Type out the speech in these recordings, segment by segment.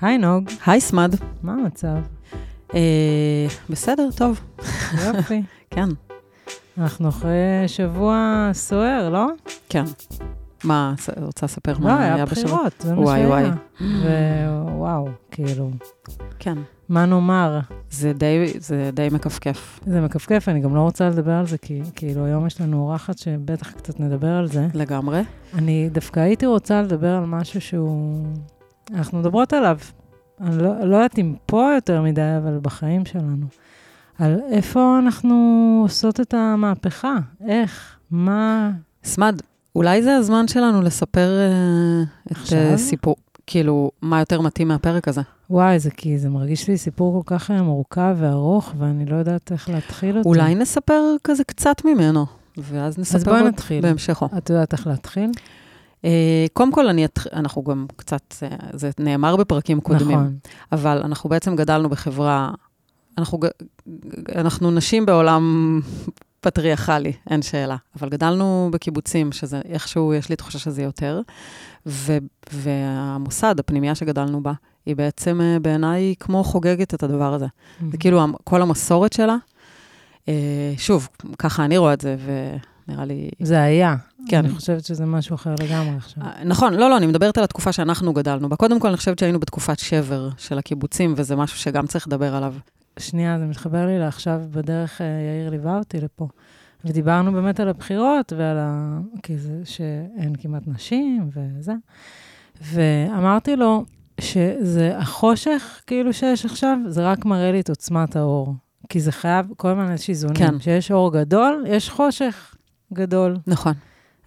היי נוג, היי סמד. מה המצב? אה, בסדר, טוב. יופי. כן, אנחנו אחרי שבוע סוער, לא? כן. מה, רוצה לספר לא, מה היה היה בשבוע? בחירות, זה מה וואי, שהיה. ווואו, כאילו, כן. מה נאמר? זה די, זה די מכפכף. זה מכפכף, אני גם לא רוצה לדבר על זה, כי כאילו היום יש לנו אורחת שבטח קצת נדבר על זה. לגמרי. אני דווקא הייתי רוצה לדבר על משהו שהוא... אנחנו מדברות עליו. אני לא, לא יודעת אם פה יותר מדי, אבל בחיים שלנו. על איפה אנחנו עושות את המהפכה, איך, מה... סמד, אולי זה הזמן שלנו לספר אה, את? אה, סיפור, כאילו, מה יותר מתאים מהפרק הזה. וואי, זה כי זה מרגיש לי סיפור כל כך אה, מורכב וארוך, ואני לא יודעת איך להתחיל אותו. אולי נספר כזה קצת ממנו, ואז נספר אז בואי נתחיל. בהמשכו. את יודעת איך להתחיל? אה, קודם כל, אני. אנחנו גם קצת, אה, זה נאמר בפרקים קודמים. נכון. אבל אנחנו בעצם גדלנו בחברה, אנחנו, אנחנו נשים בעולם פטריארכלי, אין שאלה. אבל גדלנו בקיבוצים, שזה איכשהו, יש לי תחושה שזה יותר. ו, והמוסד, הפנימייה שגדלנו בה, היא בעצם אה, בעיניי כמו חוגגת את הדבר הזה. זה כאילו כל המסורת שלה. שוב, ככה אני רואה את זה, ונראה לי... זה היה. כן. אני חושבת שזה משהו אחר לגמרי עכשיו. אה, נכון, לא, לא, אני מדברת על התקופה שאנחנו גדלנו בה. קודם כל, אני חושבת שהיינו בתקופת שבר של הקיבוצים, וזה משהו שגם צריך לדבר עליו. שנייה, זה מתחבר לי לעכשיו, בדרך אה, יאיר ליווה אותי לפה. ודיברנו באמת על הבחירות ועל ה... כי זה שאין כמעט נשים וזה. ואמרתי לו שזה החושך, כאילו, שיש עכשיו, זה רק מראה לי את עוצמת האור. כי זה חייב כל הזמן איזושהי איזונים. כן. שיש אור גדול, יש חושך גדול. נכון.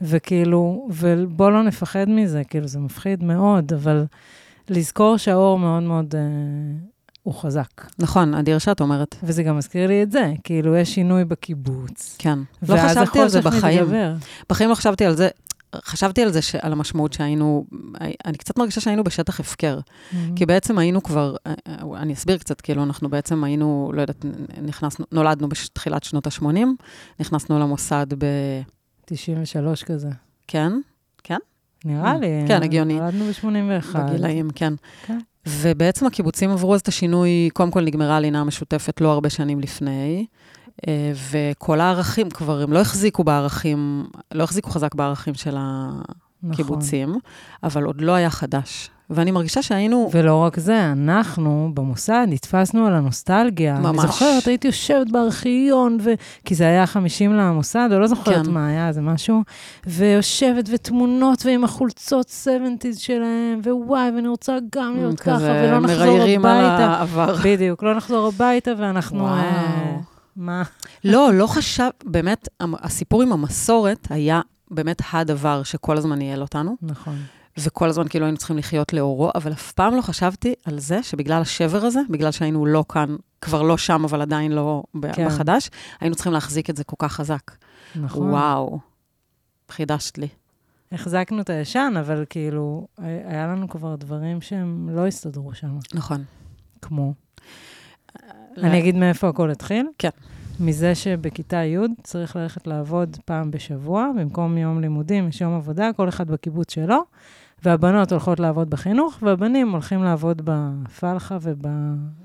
וכאילו, ובוא לא נפחד מזה, כאילו, זה מפחיד מאוד, אבל לזכור שהאור מאוד מאוד, אה, הוא חזק. נכון, אדיר שאת אומרת. וזה גם מזכיר לי את זה, כאילו, יש שינוי בקיבוץ. כן. לא ואז חשבתי על זה החושך בחיים. מתגבר. בחיים לא חשבתי על זה. חשבתי על זה, ש- על המשמעות שהיינו, אני קצת מרגישה שהיינו בשטח הפקר. כי בעצם היינו כבר, אה, אה, אני אסביר קצת, כאילו, אנחנו בעצם היינו, לא יודעת, נכנסנו, נולדנו בתחילת שנות ה-80, נכנסנו למוסד ב... 93 כזה. כן? נראה לי. כן, הגיוני. נולדנו ב-81. בגילאים, כן. כן. ובעצם הקיבוצים עברו אז את השינוי, קודם כל נגמרה הלינה המשותפת לא הרבה שנים לפני, וכל הערכים כבר, הם לא החזיקו בערכים, לא החזיקו חזק בערכים של נכון. הקיבוצים, אבל עוד לא היה חדש. ואני מרגישה שהיינו... ולא רק זה, אנחנו במוסד נתפסנו על הנוסטלגיה. ממש. אני זוכרת, הייתי יושבת בארכיון, ו... כי זה היה 50 למוסד, או לא זוכרת כן. מה היה, זה משהו, ויושבת ותמונות ועם החולצות 70's שלהם, ווואי, ואני רוצה גם להיות ככה, כזה ולא נחזור מריירים על הביתה. העבר. בדיוק, לא נחזור הביתה, ואנחנו... וואו. אה, מה? לא, לא חשב, באמת, הסיפור עם המסורת היה באמת הדבר שכל הזמן ניהל אותנו, נכון. וכל הזמן כאילו היינו צריכים לחיות לאורו, אבל אף פעם לא חשבתי על זה שבגלל השבר הזה, בגלל שהיינו לא כאן, כבר לא שם, אבל עדיין לא כן. בחדש, היינו צריכים להחזיק את זה כל כך חזק. נכון. וואו, חידשת לי. החזקנו את הישן, אבל כאילו, היה לנו כבר דברים שהם לא הסתדרו שם, נכון. כמו... אני אגיד מאיפה הכל התחיל? כן. מזה שבכיתה י' צריך ללכת לעבוד פעם בשבוע, במקום יום לימודים, יש יום עבודה, כל אחד בקיבוץ שלו, והבנות הולכות לעבוד בחינוך, והבנים הולכים לעבוד בפלחה וב...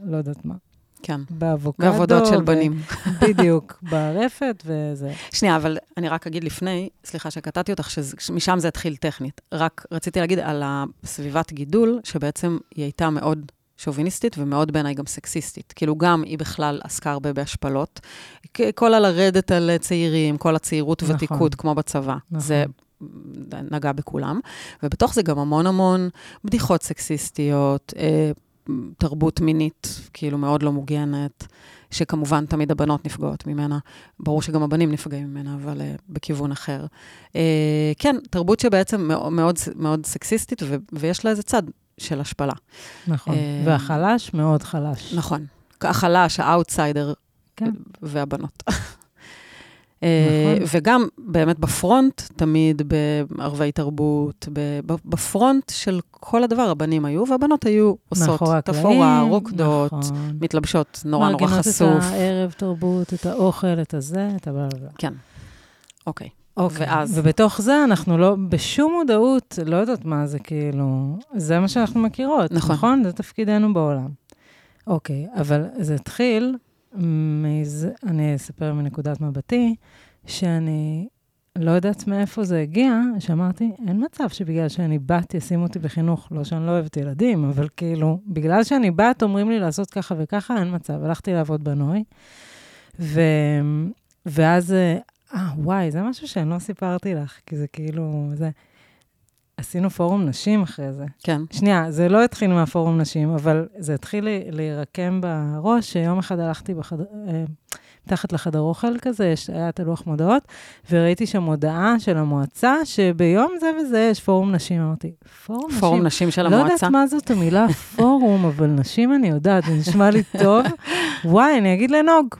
לא יודעת מה, כן. באבוקדו. בעבודות של ו- בנים. בדיוק, ברפת וזה. שנייה, אבל אני רק אגיד לפני, סליחה שקטעתי אותך, שמשם זה התחיל טכנית. רק רציתי להגיד על הסביבת גידול, שבעצם היא הייתה מאוד שוביניסטית ומאוד בעיניי גם סקסיסטית. כאילו, גם היא בכלל עסקה הרבה בהשפלות. כל הלרדת על צעירים, כל הצעירות נכון. ותיקות, כמו בצבא. נכון. זה נגע בכולם. ובתוך זה גם המון המון בדיחות סקסיסטיות, אה, תרבות מינית, כאילו מאוד לא מוגנת, שכמובן תמיד הבנות נפגעות ממנה. ברור שגם הבנים נפגעים ממנה, אבל uh, בכיוון אחר. Uh, כן, תרבות שבעצם מאוד, מאוד, מאוד סקסיסטית, ו- ויש לה איזה צד של השפלה. נכון. אה, והחלש מאוד חלש. נכון. החלש, האאוטסיידר, כן. והבנות. אה, נכון. וגם באמת ב front, תמיד בערבי תרבות, ב front של כל הדבר, הבנים היו, והבנות היו עושות. תפאורה, רוקדות, נכון. מתלבשות נורא נורא חשוף. מארגנות את הערב תרבות, את האוכל, את הזה, את הבלה בלה. כן. אוקיי. אוקיי. ואז? ובתוך זה אנחנו לא, בשום מודעות, לא יודעת מה זה כאילו, זה מה שאנחנו מכירות, נכון. נכון? זה תפקידנו בעולם. אוקיי, אבל זה התחיל מזה, אני אספר מנקודת מבטי, שאני לא יודעת מאיפה זה הגיע, שאמרתי, אין מצב שבגלל שאני בת ישימו אותי בחינוך, לא שאני לא אוהבת ילדים, אבל כאילו, בגלל שאני בת, אומרים לי לעשות ככה וככה, אין מצב. הלכתי לעבוד בנוי, ו... ואז, אה, וואי, זה משהו שאני לא סיפרתי לך, כי זה כאילו, זה... עשינו פורום נשים אחרי זה. כן. שנייה, זה לא התחיל מהפורום נשים, אבל זה התחיל להירקם בראש, שיום אחד הלכתי בחדר, אה, מתחת לחדר אוכל כזה, יש, היה את הלוח מודעות, וראיתי שם הודעה של המועצה, שביום זה וזה יש פורום נשים. אמרתי, פורום נשים? פורום נשים של לא המועצה. יודעת מה זאת המילה פורום, אבל נשים אני יודעת, זה נשמע לי טוב. וואי, אני אגיד לנוג,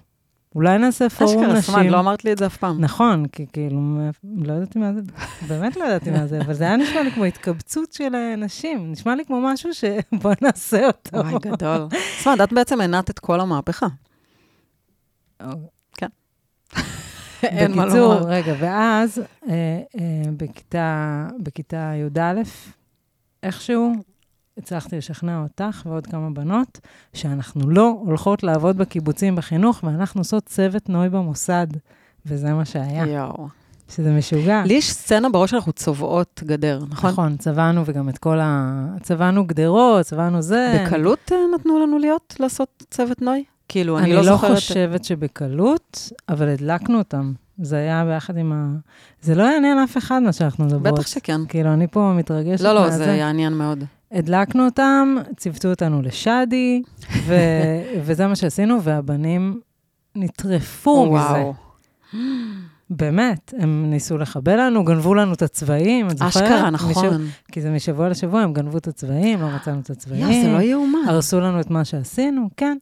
אולי נעשה פורום אשכרה, נשים. סמן, לא אמרת לי את זה אף פעם. נכון, כי כאילו, לא ידעתי מה זה, באמת לא ידעתי מה זה, אבל זה היה נשמע לי כמו התקבצות של אה, נשים, נשמע לי כמו משהו שבוא נעשה אותו. וואי, גדול. סמן, את בעצם הנעת את כל המהפכה. אין מה בקיצור, לומר. רגע, ואז אה, אה, בכיתה י"א, איכשהו הצלחתי לשכנע אותך ועוד כמה בנות, שאנחנו לא הולכות לעבוד בקיבוצים בחינוך, ואנחנו עושות צוות נוי במוסד, וזה מה שהיה, יואו. שזה משוגע. לי יש סצנה בראש שאנחנו צובעות גדר, נכון? נכון, צבענו וגם את כל ה... צבענו גדרות, צבענו זה. בקלות אה, נתנו לנו להיות, לעשות צוות נוי? כאילו, אני אני לא לא זוכרת... חושבת שבקלות, אבל הדלקנו אותם. זה היה ביחד עם ה... זה לא יעניין אף אחד מה שאנחנו מדברות. בטח שכן. כאילו, אני פה מתרגשת לא, לא. זה יעניין מאוד. הדלקנו אותם, ציוותו אותנו לשאדי, ו... וזה מה שעשינו, והבנים נטרפו מזה. וואו. באמת, הם ניסו לחבל לנו, גנבו לנו את הצבעים, את זוכרת? אשכרה, משב- נכון. כי זה משבוע לשבוע, הם גנבו את הצבעים, לא מצאנו את הצבעים. יא, זה לא יאומן. הרסו לנו את מה שעשינו, כן.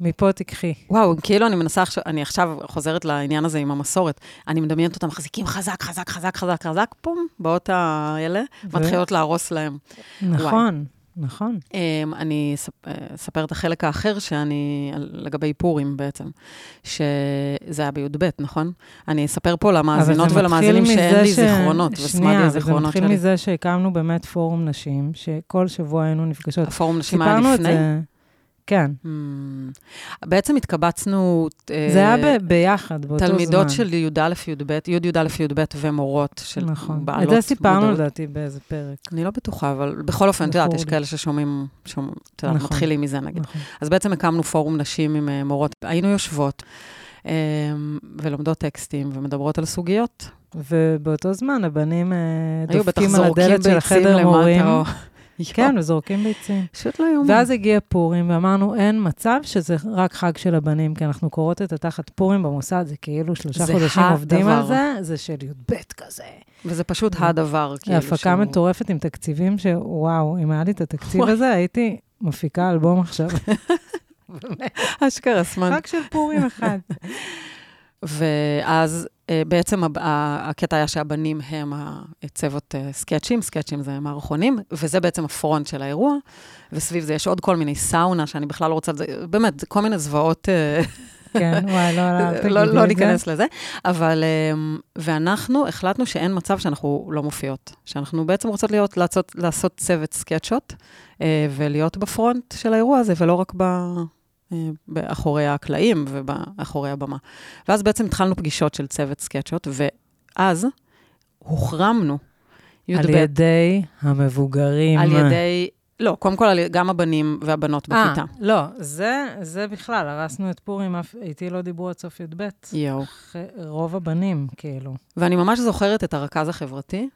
מפה תיקחי. וואו, כאילו אני מנסה עכשיו, אני עכשיו חוזרת לעניין הזה עם המסורת. אני מדמיינת אותם מחזיקים חזק, חזק, חזק, חזק, חזק, פום, באות האלה, ו- מתחילות להרוס להם. נכון, נכון. אמ, אני אה, אספר את החלק האחר שאני, לגבי פורים בעצם, שזה היה בי"ב, נכון? אני אספר פה למאזינות זה ולמאזינים שאין לי ש- זיכרונות, שנייה, וסמדי אבל זה הזיכרונות מתחיל שלי. מזה שהקמנו באמת פורום נשים, שכל שבוע היינו נפגשות. הפורום נשים היה לפני? זה. כן, Hmm. בעצם התקבצנו... אה, זה היה ב- ביחד, באותו זמן. תלמידות של י"א, י"ב, י"א, י"ב ומורות של נכון. בעלות את זה סיפרנו. לדעתי באיזה פרק. אני לא בטוחה, אבל בכל אופן, את יודעת, יש. כאלה ששומעים, שומעים, את יודעת, נכון. מתחילים מזה נגיד. נכון. אז בעצם הקמנו פורום נשים עם אה, מורות. היינו יושבות אה, ולומדות טקסטים ומדברות על סוגיות. ובאותו זמן הבנים אה, בטח דופקים על הדלת של החדר מורים. כן, וזורקים ביצים. פשוט לא יאומן. ואז הגיע פורים, ואמרנו, אין מצב שזה רק חג של הבנים, כי אנחנו קוראות את התחת פורים במוסד, זה כאילו שלושה זה חודשים עובדים על. זה, זה של י"ב כזה. וזה פשוט הדבר, כאילו. הפקה שהוא- מטורפת עם תקציבים שוואו, אם היה לי את התקציב וואי. הזה, הייתי מפיקה אלבום עכשיו. אשכרה, סמן. רק של פורים אחד. ואז בעצם הב- ה- הקטע היה שהבנים הם הצוות אה, סקצ'ים, סקצ'ים זה מערכונים, וזה בעצם הפרונט של האירוע, וסביב זה יש עוד כל מיני סאונה, שאני בכלל לא רוצה, באמת, כל מיני זוועות, אה, כן, וואי, לא, לא, לא, לא. ניכנס לזה, אבל, אה, ואנחנו החלטנו שאין מצב שאנחנו לא מופיעות, שאנחנו בעצם רוצות להיות, לעשות, לעשות צוות סקצ'ות, אה, ולהיות בפרונט של האירוע הזה, ולא רק ב... אה, באחורי הקלעים ובאחורי הבמה. ואז בעצם התחלנו פגישות של צוות סקצ'ות, ואז הוחרמנו. על י"ב, ידי המבוגרים. על ידי, לא, קודם כל גם הבנים והבנות אה, בכיתה. לא, זה, זה בכלל, הרסנו את פורים, איתי לא דיברו עד סוף י"ב. יואו. רוב הבנים, כאילו. ואני ממש זוכרת את הרכז החברתי,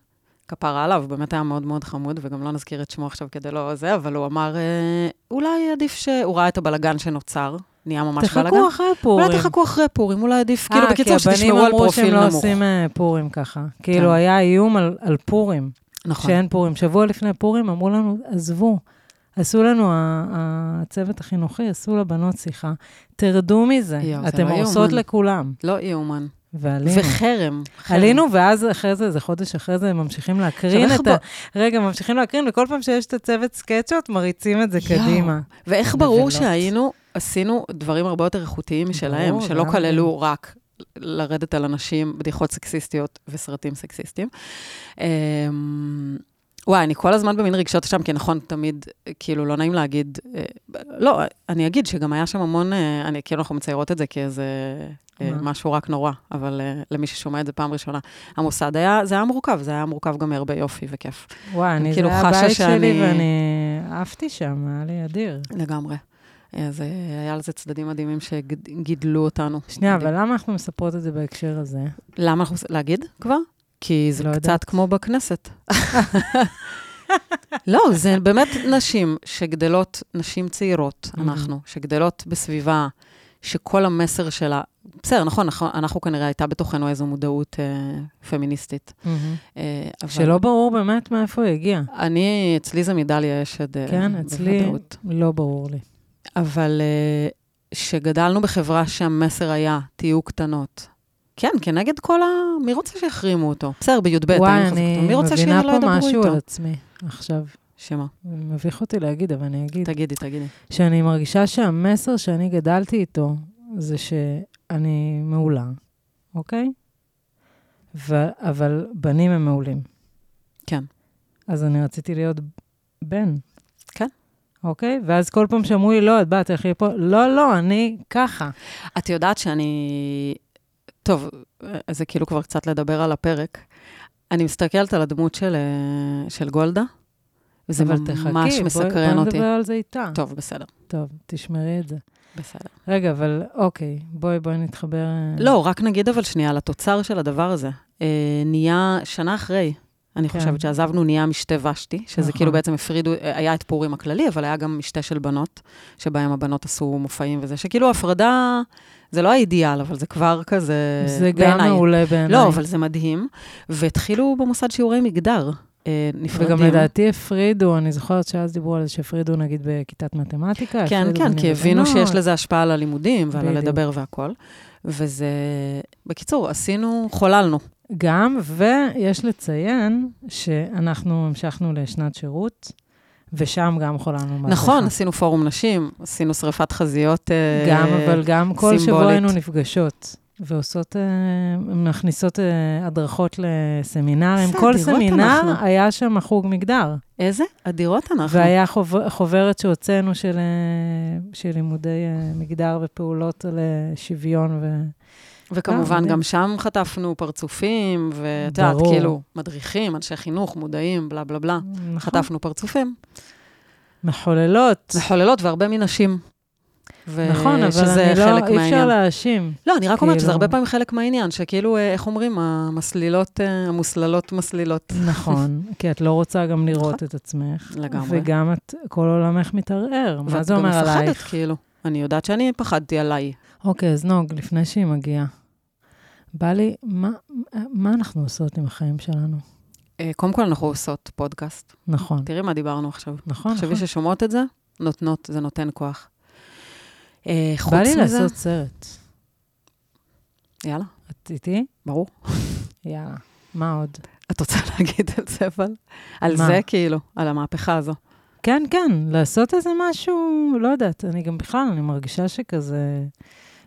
כפרה עליו, באמת היה מאוד מאוד חמוד, וגם לא נזכיר את שמו עכשיו כדי לא זה, אבל הוא אמר, אה, אולי עדיף ש... הוא ראה את הבלגן שנוצר, נהיה ממש בלגן. תחכו אחרי פורים. אולי תחכו אחרי פורים, אולי עדיף, כאילו, אה, בקיצור, כי הבנים שתשמרו על אמרו שהם פרופיל לא נמוך. עושים אה, פורים ככה. כאילו, כן. היה איום על, על פורים, נכון. שאין פורים. שבוע לפני פורים אמרו לנו, עזבו. עשו לנו, הצוות החינוכי, עשו לבנות שיחה, תרדו מזה, זה אתם לא הורסות. לכולם. לא יאומן. ועלינו. וחרם. חרם. עלינו, ואז אחרי זה, איזה חודש אחרי זה, הם ממשיכים להקרין את איך ה... רגע, ממשיכים להקרין, וכל פעם שיש את הצוות סקצ'ות, מריצים את זה יואו. קדימה. ואיך ברור. שהיינו, עשינו דברים הרבה יותר איכותיים משלהם, ברור, שלא כללו רק לרדת על אנשים, בדיחות סקסיסטיות וסרטים סקסיסטיים. וואי, אני כל הזמן במין רגשות שם, כי נכון, תמיד, כאילו, לא נעים להגיד, אה, לא, אני אגיד שגם היה שם המון, אה, אני, כאילו, אנחנו מציירות את זה כאיזה אה? משהו רק נורא, אבל למי ששומע את זה פעם ראשונה, המוסד היה, זה היה מורכב, זה היה מורכב גם מהרבה יופי וכיף. וואי, אני, כאילו זה היה הבית שלי שאני- ואני עפתי שם, היה לי אדיר. לגמרי. אז היה לזה צדדים מדהימים שגידלו אותנו. שנייה, מדהים. אבל למה אנחנו מספרות את זה בהקשר הזה? למה אנחנו... להגיד כבר? כי זה לא קצת יודעת. כמו בכנסת. לא, זה באמת נשים שגדלות, נשים צעירות, Mhm. אנחנו, שגדלות בסביבה שכל המסר שלה, בסדר, נכון, נכון, אנחנו כנראה הייתה בתוכנו איזו מודעות אה, פמיניסטית. אה, אבל שלא ברור באמת מאיפה היא הגיעה. אני, אצלי זה מדליה אשד, אה, כן, אצלי בוודאות. לא ברור לי. אבל אה, שגדלנו בחברה שהמסר היה, תהיו קטנות. כן, כנגד כל ה... מי רוצה שיחרימו אותו? בסדר, בי"ב, וואי. אני מי רוצה מבינה פה משהו על? עצמי עכשיו. שמה? מביך אותי להגיד, אבל אני אגיד. תגידי, תגידי. שאני מרגישה שהמסר שאני גדלתי איתו זה שאני מעולה, אוקיי? ו- אבל בנים הם מעולים. כן. אז אני רציתי להיות בן. כן. אוקיי? ואז כל פעם שאמרו לי, לא, את באה, תלכי פה, לא, לא, אני ככה. את יודעת שאני... טוב, זה כאילו כבר קצת לדבר על הפרק. אני מסתכלת על הדמות של, אה, של גולדה, וזה אבל ממש תחכי, בואי- מסקרן בואי אותי. נדבר על זה איתה. טוב, בסדר, טוב, תשמרי את זה. בסדר. רגע, אבל אוקיי, בואי, בואי נתחבר... אה, לא, רק נגיד אבל שנייה על התוצר של הדבר הזה. אה, נהיה שנה אחרי, אני כן. חושבת שעזבנו, נהיה משתה ושתי, שזה נכון. כאילו בעצם הפרידו, היה את פורים הכללי, אבל היה גם משתה של בנות, שבהם הבנות עשו מופעים וזה, שכאילו הפרדה, זה לא האידיאל, אבל זה כבר כזה, זה גם בעיניי. מעולה בעיניי. לא, אבל זה מדהים. והתחילו במוסד שיעורי מגדר. אה, נפרדים. וגם לדעתי הפרידו, אני זוכרת שאז דיברו על זה שהפרידו נגיד בכיתת מתמטיקה. כן, כן, כי הבינו. שיש לזה השפעה על הלימודים ועל. הלדבר והכל. וזה... בקיצור, עשינו, חוללנו. גם, ויש לציין שאנחנו המשכנו לשנת שירות, ושם גם חוללנו מהפכה. נכון, עשינו פורום נשים, עשינו שריפת חזיות אה, גם, אבל גם כל שבוע סימבולית. היינו נפגשות. ועושות, אה, מכניסות אה, הדרכות לסמינרים. כל סמינר אנחנו. היה שם חוג מגדר. איזה אדירות אנחנו. והיה חוב, חוברת שהוצאנו של, אה, של לימודי אה, מגדר ופעולות לשוויון ו... וכמובן, מדהים. גם שם חטפנו פרצופים, ואת יודעת. כאילו, מדריכים, אנשי חינוך, מודעים, בלה בלה בלה. נכון. חטפנו פרצופים. מחוללות. מחוללות והרבה מנשים. ו- נכון, אבל אני לא, חלק אי אפשר. להאשים. לא, אני רק אומרת שזה כאילו- הרבה פעמים חלק מהעניין, שכאילו, אה, איך אומרים, המסלילות, אה, המוסללות מסלילות. נכון, כי את לא רוצה גם לראות את עצמך. לגמרי. וגם את, כל עולמך מתערער. מה ואת זה גם אומר מפחדת, עלייך? כאילו. אני יודעת שאני פחדתי עליי. אוקיי, אז נוג, לפני שהיא מגיעה, בא לי, מה, מה אנחנו עושות עם החיים שלנו? אה, קודם כל, אנחנו עושות פודקאסט. נכון, תראי מה דיברנו עכשיו. נכון, תחשבי נכון. ששומעות את זה, נותנות, זה נותן כוח. אה, חוץ בא לי מזה... לעשות סרט. יאללה, את איתי? ברור. יאללה. מה עוד? את רוצה להגיד על זה, אבל? על מה? זה, כאילו, על המהפכה הזו. כן, כן, לעשות איזה משהו, לא יודעת, אני גם בכלל, אני מרגישה שכזה...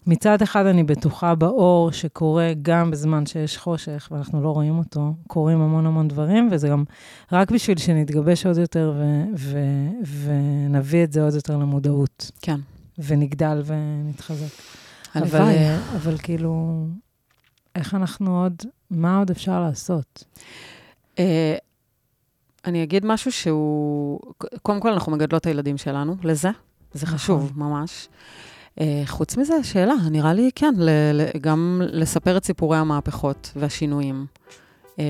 מצד אחד אני בטוחה באור שקורה גם בזמן שיש חושך, ואנחנו לא רואים אותו, קורים המון המון דברים, וזה גם רק בשביל שנתגבש עוד יותר ו- ו- ונביא את זה עוד יותר למודעות, כן. ונגדל ונתחזק. אבל, הלוואי. אה, אבל כאילו, איך אנחנו עוד, מה עוד אפשר לעשות? אה, אני אגיד משהו שהוא... קודם כל, אנחנו מגדלות את הילדים שלנו לזה, זה נכון. חשוב, ממש. אה, חוץ מזה, שאלה, נראה לי, כן, ל- ל- גם לספר את סיפורי המהפכות והשינויים. אה,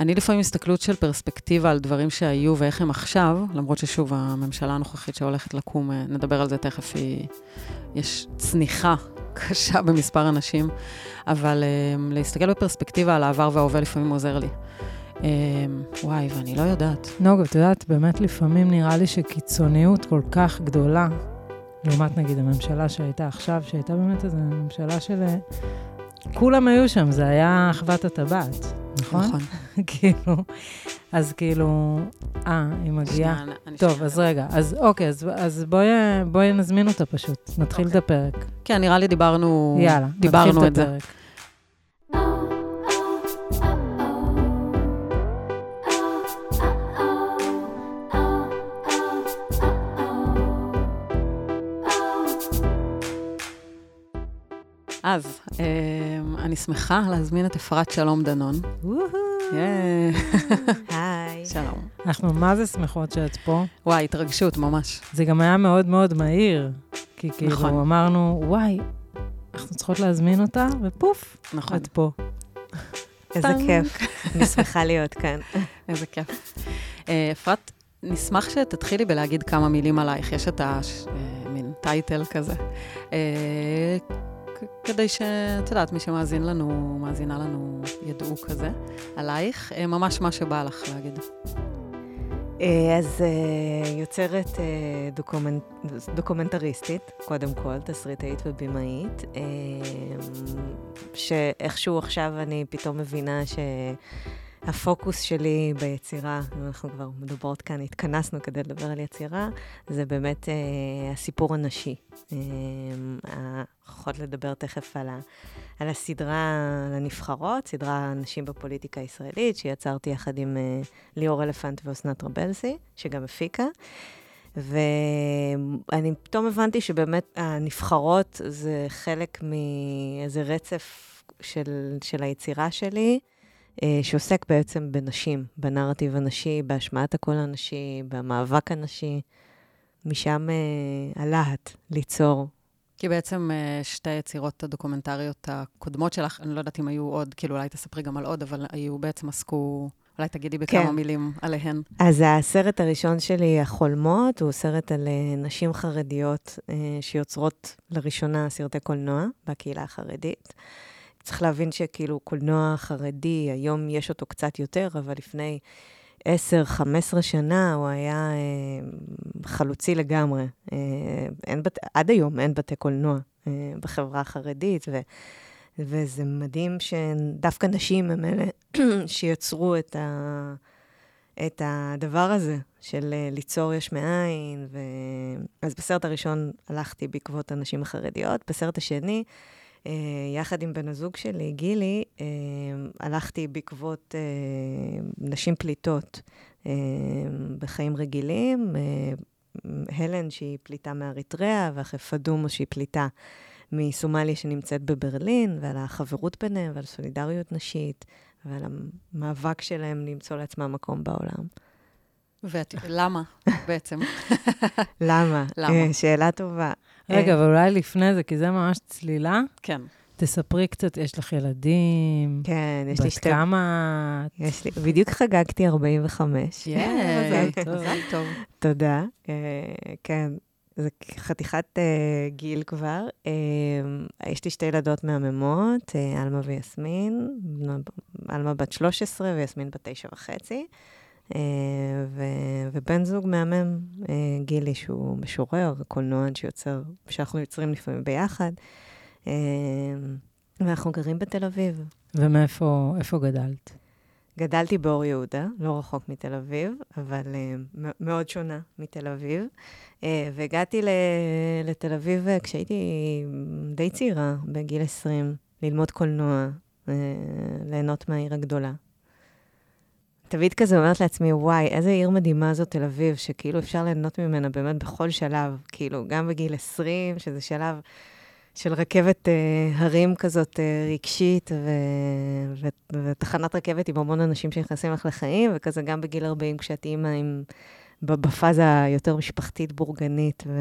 אני לפעמים הסתכלות של פרספקטיבה על דברים שהיו ואיך הם עכשיו, למרות ששוב, הממשלה הנוכחית שהולכת לקום, אה, נדבר על זה תכף, היא, יש צניחה קשה במספר אנשים, אבל אה, להסתכל בפרספקטיבה על העבר וההווה לפעמים עוזר לי. אה, וואי, ואני לא יודעת. נוגה, את יודעת, באמת לפעמים נראה לי שקיצוניות כל כך גדולה, לעומת נגיד הממשלה שהייתה עכשיו, שהייתה באמת איזו ממשלה של... כולם היו שם, זה היה אחוות הטבעת. נכון? נכון. כאילו, אז כאילו, אה, היא מגיעה. טוב, אז. רגע, אז אוקיי, אז, אז בואי, בואי נזמין אותה פשוט, נתחיל את אוקיי. הפרק. כן, נראה לי דיברנו... יאללה, דיברנו נתחיל את את זה. אז, אמ, אני שמחה להזמין את אפרת שלום דנון. היי. שלום. אנחנו מה זה שמחות שאת פה. וואי, התרגשות, ממש. זה גם היה מאוד מאוד מהיר, כי כאילו נכון. אמרנו, וואי, אנחנו צריכות להזמין אותה, ופוף, נכון. את פה. איזה. כיף. אני שמחה להיות כאן. איזה כיף. אה, אפרת, נשמח שתתחילי בלהגיד כמה מילים עלייך. יש את המין טייטל כזה. כדי שאת יודעת, מי שמאזין לנו, מאזינה לנו, ידעו כזה עלייך. אה, ממש מה שבא לך להגיד. אה, אז אה, יוצרת דוקומנט, דוקומנטריסטית, קודם כל, תסריטאית ובימאית, שאיכשהו עכשיו אני פתאום מבינה שהפוקוס שלי ביצירה, אנחנו כבר מדברות כאן, התכנסנו כדי לדבר על יצירה, זה באמת אה, הסיפור הנשי. אה, יכולת לדבר תכף על ה... על הסדרה לנבחרות, סדרה נשים בפוליטיקה הישראלית, שיצרתי יחד עם uh, ליאור אלפנט ואסנת רבלסי, שגם הפיקה. ואני פתאום הבנתי שבאמת הנבחרות זה חלק מאיזה רצף של, של היצירה שלי, שעוסק בעצם בנשים, בנרטיב הנשי, בהשמעת הקול הנשי, במאבק הנשי. משם uh, הלהט ליצור כי בעצם אה, שתי היצירות הדוקומנטריות הקודמות שלך, אני לא יודעת אם היו עוד, כאילו אולי תספרי גם על עוד, אבל היו בעצם עסקו, אולי תגידי בכמה כן. מילים עליהן. אז הסרט הראשון שלי, החולמות, הוא סרט על אה, נשים חרדיות אה, שיוצרות לראשונה סרטי קולנוע בקהילה החרדית. צריך להבין שכאילו קולנוע חרדי, היום יש אותו קצת יותר, אבל לפני 10-15 שנה הוא היה אה, חלוצי לגמרי. אה, אין בת... עד היום אין בתי קולנוע אה, בחברה החרדית, ו... וזה מדהים שדווקא נשים הם אלה שיצרו את ה... את הדבר הזה של אה, ליצור יש מאין. ו... אז בסרט הראשון הלכתי בעקבות הנשים החרדיות, בסרט השני, יחד עם בן הזוג שלי, גילי, אה, הלכתי בעקבות אה, נשים פליטות אה, בחיים רגילים. אה, הלן, שהיא פליטה מאריתריאה, ואחרי פדומו, שהיא פליטה מסומליה שנמצאת בברלין, ועל החברות ביניהם, ועל סולידריות נשית, ועל המאבק שלהם למצוא לעצמם מקום בעולם. ולמה בעצם? למה? למה? אה, שאלה טובה. רגע, אה, אבל אולי לפני זה, כי זה ממש צלילה, כן. תספרי קצת, יש לך ילדים, כן, יש לי בת שתי... כמה... את? יש לי, בדיוק חגגתי 45. ייי, מזל טוב. מזל טוב. תודה. אה, כן, זה חתיכת אה, גיל כבר. אה, יש לי שתי ילדות מהממות, אה, עלמה ויסמין. עלמה בת 13 ויסמין בת תשע וחצי. אה, ו- ובן זוג מהמם, אה, גילי, שהוא משורר, קולנוען שיוצר, שאנחנו יוצרים לפעמים ביחד. אה, ואנחנו גרים בתל אביב. ומאיפה איפה גדלת? גדלתי באור יהודה, לא רחוק מתל אביב, אבל uh, מאוד שונה מתל אביב. Uh, והגעתי ל- לתל אביב uh, כשהייתי די צעירה, בגיל 20, ללמוד קולנוע, ליהנות מהעיר הגדולה. תמיד כזה אומרת לעצמי, וואי, איזה עיר מדהימה זאת תל אביב, שכאילו אפשר ליהנות ממנה באמת בכל שלב, כאילו, גם בגיל 20, שזה שלב של רכבת אה, הרים כזאת אה, רגשית, ו... ו... ותחנת רכבת עם המון אנשים שנכנסים לך לחיים, וכזה גם בגיל 40, כשאת אימא עם... בפאזה היותר משפחתית, בורגנית, ו...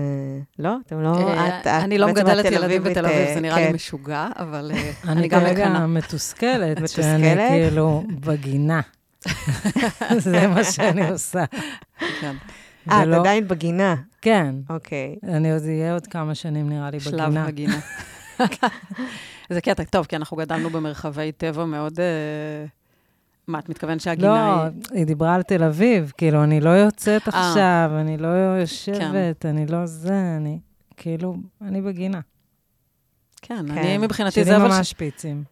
לא? אתם לא... אה, את, את אני לא מגדלת ילדים בתל אביב, אה, זה נראה לי כן. משוגע, אבל אה, אני אני גם כרגע מקנאה. מתוסכלת, שאני מתוסכלת? כאילו בגינה. זה מה שאני עושה. כן. אה, את ולא- עדיין בגינה. כן, אוקיי. אני עוד אהיה עוד כמה שנים, נראה לי, שלב בגינה. זה קטע, טוב, כי אנחנו גדלנו במרחבי טבע מאוד... אה, מה, את מתכוונת לא, שהגינה היא... היא דיברה על תל אביב, כאילו, אני לא יוצאת אה. עכשיו, אני לא יושבת, אני לא זה, אני, כאילו, אני בגינה. כן, כן. אני מבחינתי שלי זה אבל... ממש שפיצים.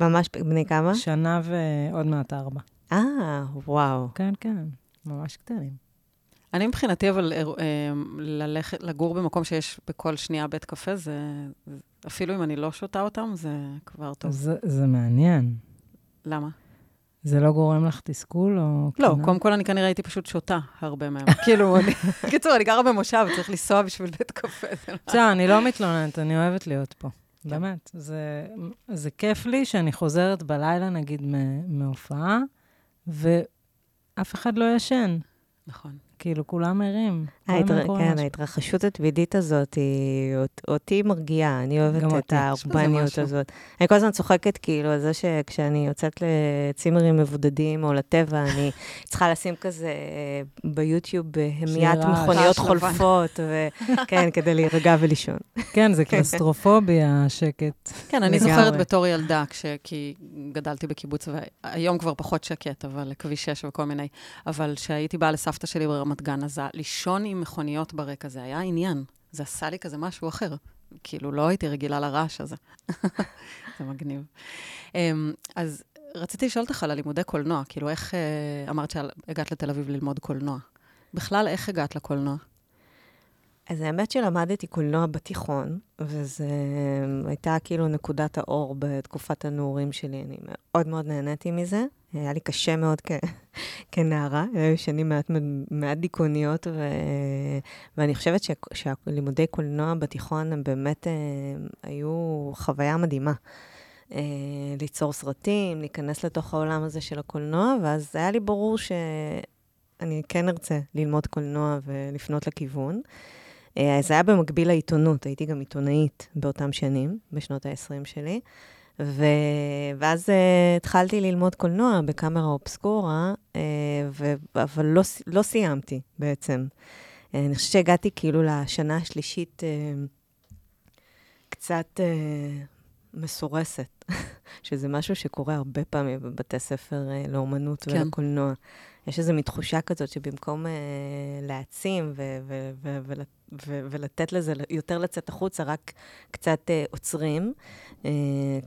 ממש בני כמה? שנה ועוד מעט ארבע. אה, וואו. כן, כן, ממש קטנים. אני מבחינתי, אבל אה, ללכת, לגור במקום שיש בכל שנייה בית קפה, זה, אפילו אם אני לא שותה אותם, זה כבר טוב. זה, זה מעניין. למה? זה לא גורם לך תסכול או... לא, קנה? קודם כל אני כנראה הייתי פשוט שותה הרבה מהם. כאילו, אני... קיצור, אני גרה במושב, צריך לנסוע בשביל בית קפה. לא- בסדר, אני לא מתלוננת, אני אוהבת להיות פה. באמת. זה, זה כיף לי שאני חוזרת בלילה, נגיד, מהופעה, ואף אחד לא ישן. נכון. כאילו, כולם ערים. ההתר... כן, ההתרחשות התמידית הזאת, היא אותי מרגיעה. אני אוהבת את האורבניות הזאת. אני כל הזמן צוחקת, כאילו, על זה שכשאני יוצאת לצימרים מבודדים או לטבע, אני צריכה לשים כזה ביוטיוב המיית מכוניות חולפות, כן, כדי להירגע ולישון. כן, זה קלסטרופוביה, שקט. כן, אני זוכרת בתור ילדה, כי גדלתי בקיבוץ, והיום כבר פחות שקט, אבל כביש 6 וכל מיני, אבל כשהייתי באה לסבתא שלי ברמת גן, אז לישון עם מכוניות ברקע, זה היה עניין. זה עשה לי כזה משהו אחר. כאילו, לא הייתי רגילה לרעש הזה. זה מגניב. אמ, אז רציתי לשאול אותך על הלימודי קולנוע. כאילו, איך אה, אמרת שהגעת לתל אביב ללמוד קולנוע? בכלל, איך הגעת לקולנוע? אז האמת שלמדתי קולנוע בתיכון, וזו הייתה כאילו נקודת האור בתקופת הנעורים שלי. אני מאוד מאוד נהניתי מזה. היה לי קשה מאוד כ... כנערה, היו שנים מעט, מעט דיכאוניות, ו... ואני חושבת ש... שהלימודי קולנוע בתיכון הם באמת אה, היו חוויה מדהימה. אה, ליצור סרטים, להיכנס לתוך העולם הזה של הקולנוע, ואז היה לי ברור שאני כן ארצה ללמוד קולנוע ולפנות לכיוון. אה, זה היה במקביל לעיתונות, הייתי גם עיתונאית באותם שנים, בשנות ה-20 שלי. ו... ואז uh, התחלתי ללמוד קולנוע בקאמרה אובסקורה, uh, ו... אבל לא, לא סיימתי בעצם. Uh, אני חושבת שהגעתי כאילו לשנה השלישית uh, קצת uh, מסורסת, שזה משהו שקורה הרבה פעמים בבתי ספר uh, לאומנות כן. ולקולנוע. יש איזו מתחושה כזאת שבמקום uh, להעצים ו- ו- ו- ו- ו- ולתת לזה יותר לצאת החוצה, רק קצת uh, עוצרים, uh,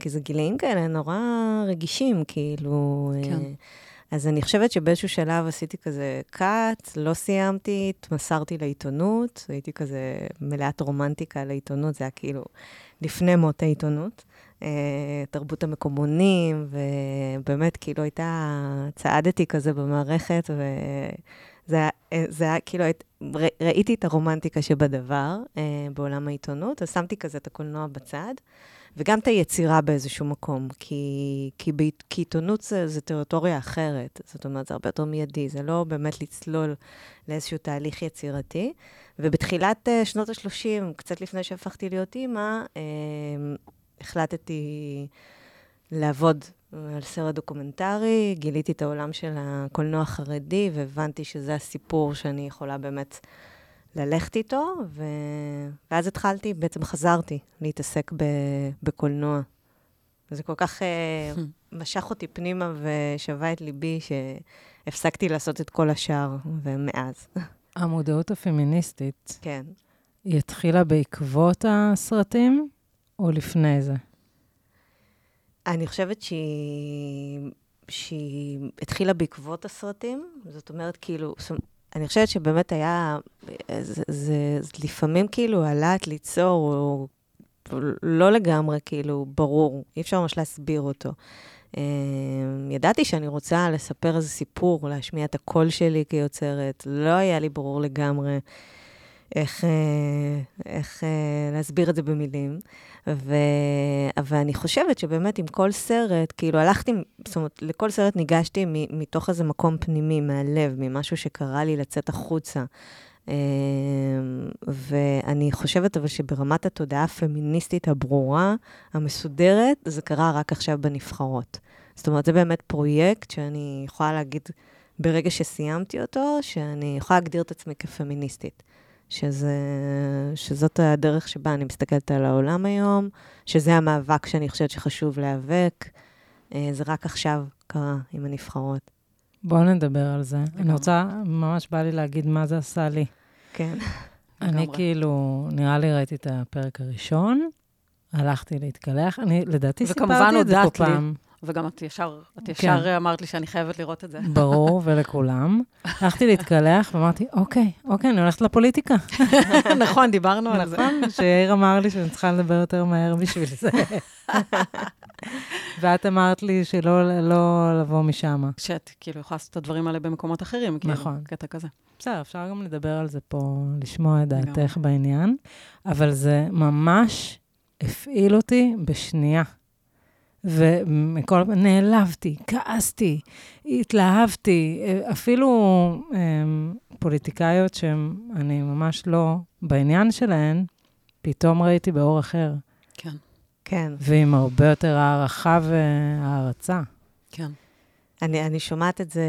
כי זה גילאים כאלה נורא רגישים, כאילו... כן. Uh, אז אני חושבת שבאיזשהו שלב עשיתי כזה קאט, לא סיימתי, התמסרתי לעיתונות, הייתי כזה מלאת רומנטיקה לעיתונות, זה היה כאילו לפני מות העיתונות. אה, תרבות המקומונים, ובאמת, כאילו הייתה, צעדתי כזה במערכת, וזה היה, אה, זה היה כאילו, ראיתי את הרומנטיקה שבדבר אה, בעולם העיתונות, אז שמתי כזה את הקולנוע בצד, וגם את היצירה באיזשהו מקום, כי, כי, כי עיתונות זה, זה טריטוריה אחרת, זאת אומרת, זה הרבה יותר מיידי, זה לא באמת לצלול לאיזשהו תהליך יצירתי. ובתחילת שנות ה-30, קצת לפני שהפכתי להיות אימא, החלטתי לעבוד על סרט דוקומנטרי, גיליתי את העולם של הקולנוע החרדי, והבנתי שזה הסיפור שאני יכולה באמת ללכת איתו, ו... ואז התחלתי, בעצם חזרתי להתעסק ב... בקולנוע. וזה כל כך uh, משך אותי פנימה ושבה את ליבי, שהפסקתי לעשות את כל השאר, ומאז. המודעות הפמיניסטית. כן. היא התחילה בעקבות הסרטים? או לפני זה? אני חושבת שהיא, שהיא התחילה בעקבות הסרטים, זאת אומרת, כאילו, אני חושבת שבאמת היה, זה, זה, זה לפעמים כאילו הלהט ליצור, הוא לא לגמרי כאילו ברור, אי אפשר ממש להסביר אותו. אמ, ידעתי שאני רוצה לספר איזה סיפור, להשמיע את הקול שלי כיוצרת, לא היה לי ברור לגמרי איך, אה, איך אה, להסביר את זה במילים. ו... ואני חושבת שבאמת עם כל סרט, כאילו הלכתי, זאת אומרת, לכל סרט ניגשתי מתוך איזה מקום פנימי, מהלב, ממשהו שקרה לי לצאת החוצה. אמ, ואני חושבת אבל שברמת התודעה הפמיניסטית הברורה, המסודרת, זה קרה רק עכשיו בנבחרות. זאת אומרת, זה באמת פרויקט שאני יכולה להגיד ברגע שסיימתי אותו, שאני יכולה להגדיר את עצמי כפמיניסטית. שזה, שזאת הדרך שבה אני מסתכלת על העולם היום, שזה המאבק שאני חושבת שחשוב להיאבק. אה, זה רק עכשיו קרה עם הנבחרות. בואו נדבר על זה. אני רוצה, ממש בא לי להגיד מה זה עשה לי. כן. אני כאילו, נראה לי ראיתי את הפרק הראשון, הלכתי להתקלח. אני, לדעתי, וכמובן סיפרתי את זה פה הודעת לי. פעם. וגם את ישר, את כן. ישר אמרת לי שאני חייבת לראות את זה. ברור, ולכולם. הלכתי להתקלח ואמרתי, אוקיי, אוקיי, אני הולכת לפוליטיקה. נכון, דיברנו על זה. נכון, שיאיר אמר לי שאני צריכה לדבר יותר מהר בשביל זה. ואת אמרת לי שלא לא לבוא משם. שאת כאילו יכולה לעשות את הדברים האלה במקומות אחרים, כאילו, נכון. קטע כזה. בסדר, אפשר גם לדבר על זה פה, לשמוע את דעתך. בעניין, אבל זה ממש הפעיל אותי בשנייה. ומכל... נעלבתי, כעסתי, התלהבתי, אפילו אמ, פוליטיקאיות שאני ממש לא בעניין שלהן, פתאום ראיתי באור אחר, כן, כן. ועם הרבה יותר הערכה והערצה. כן. אני, אני שומעת את זה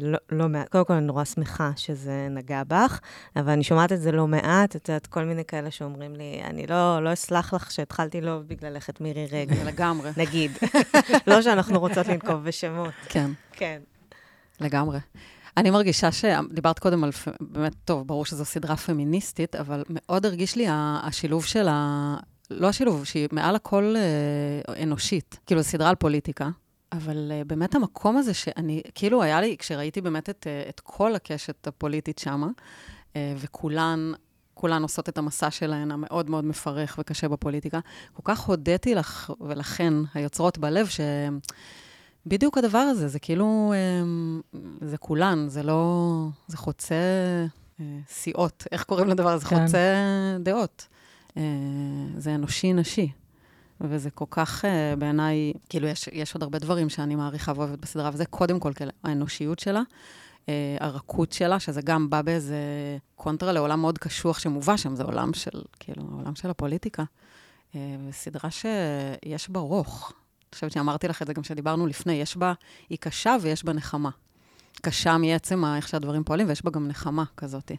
לא, לא מעט, קודם כל אני נורא שמחה שזה נגע בך, אבל אני שומעת את זה לא מעט, את יודעת, כל מיני כאלה שאומרים לי, אני לא, לא אסלח לך שהתחלתי לא בגללך את מירי רגב, לגמרי. נגיד. לא שאנחנו רוצות לנקוב בשמות. כן, כן. לגמרי. אני מרגישה שדיברת קודם על, באמת, טוב, ברור שזו סדרה פמיניסטית, אבל מאוד הרגיש לי השילוב של ה... לא השילוב, שהיא מעל הכל אה, אנושית. כאילו, סדרה על פוליטיקה, אבל אה, באמת המקום הזה שאני, כאילו היה לי, כשראיתי באמת את, אה, את כל הקשת הפוליטית שמה, אה, וכולן... כולן עושות את המסע שלהן, המאוד מאוד מפרך וקשה בפוליטיקה. כל כך הודיתי לך ולכן, היוצרות בלב, ש... בדיוק הדבר הזה, זה כאילו, אמ, זה כולן, זה לא, זה חוצה אה, סיעות, איך קוראים לדבר הזה? כן. חוצה דעות. אה, זה אנושי-נשי. וזה כל כך, אה, בעיניי, כאילו, יש, יש עוד הרבה דברים שאני מעריכה ואוהבת בסדרה, וזה קודם כל כאלה, האנושיות שלה, אה, הרכות שלה, שזה גם בא באיזה קונטרה לעולם מאוד קשוח שמובא שם, זה עולם של, כאילו, העולם של הפוליטיקה. אה, וסדרה שיש בה רוך. אני חושבת שאמרתי לך את זה גם כשדיברנו לפני, יש בה, היא קשה ויש בה נחמה. קשה מעצם איך שהדברים פועלים, ויש בה גם נחמה כזאת.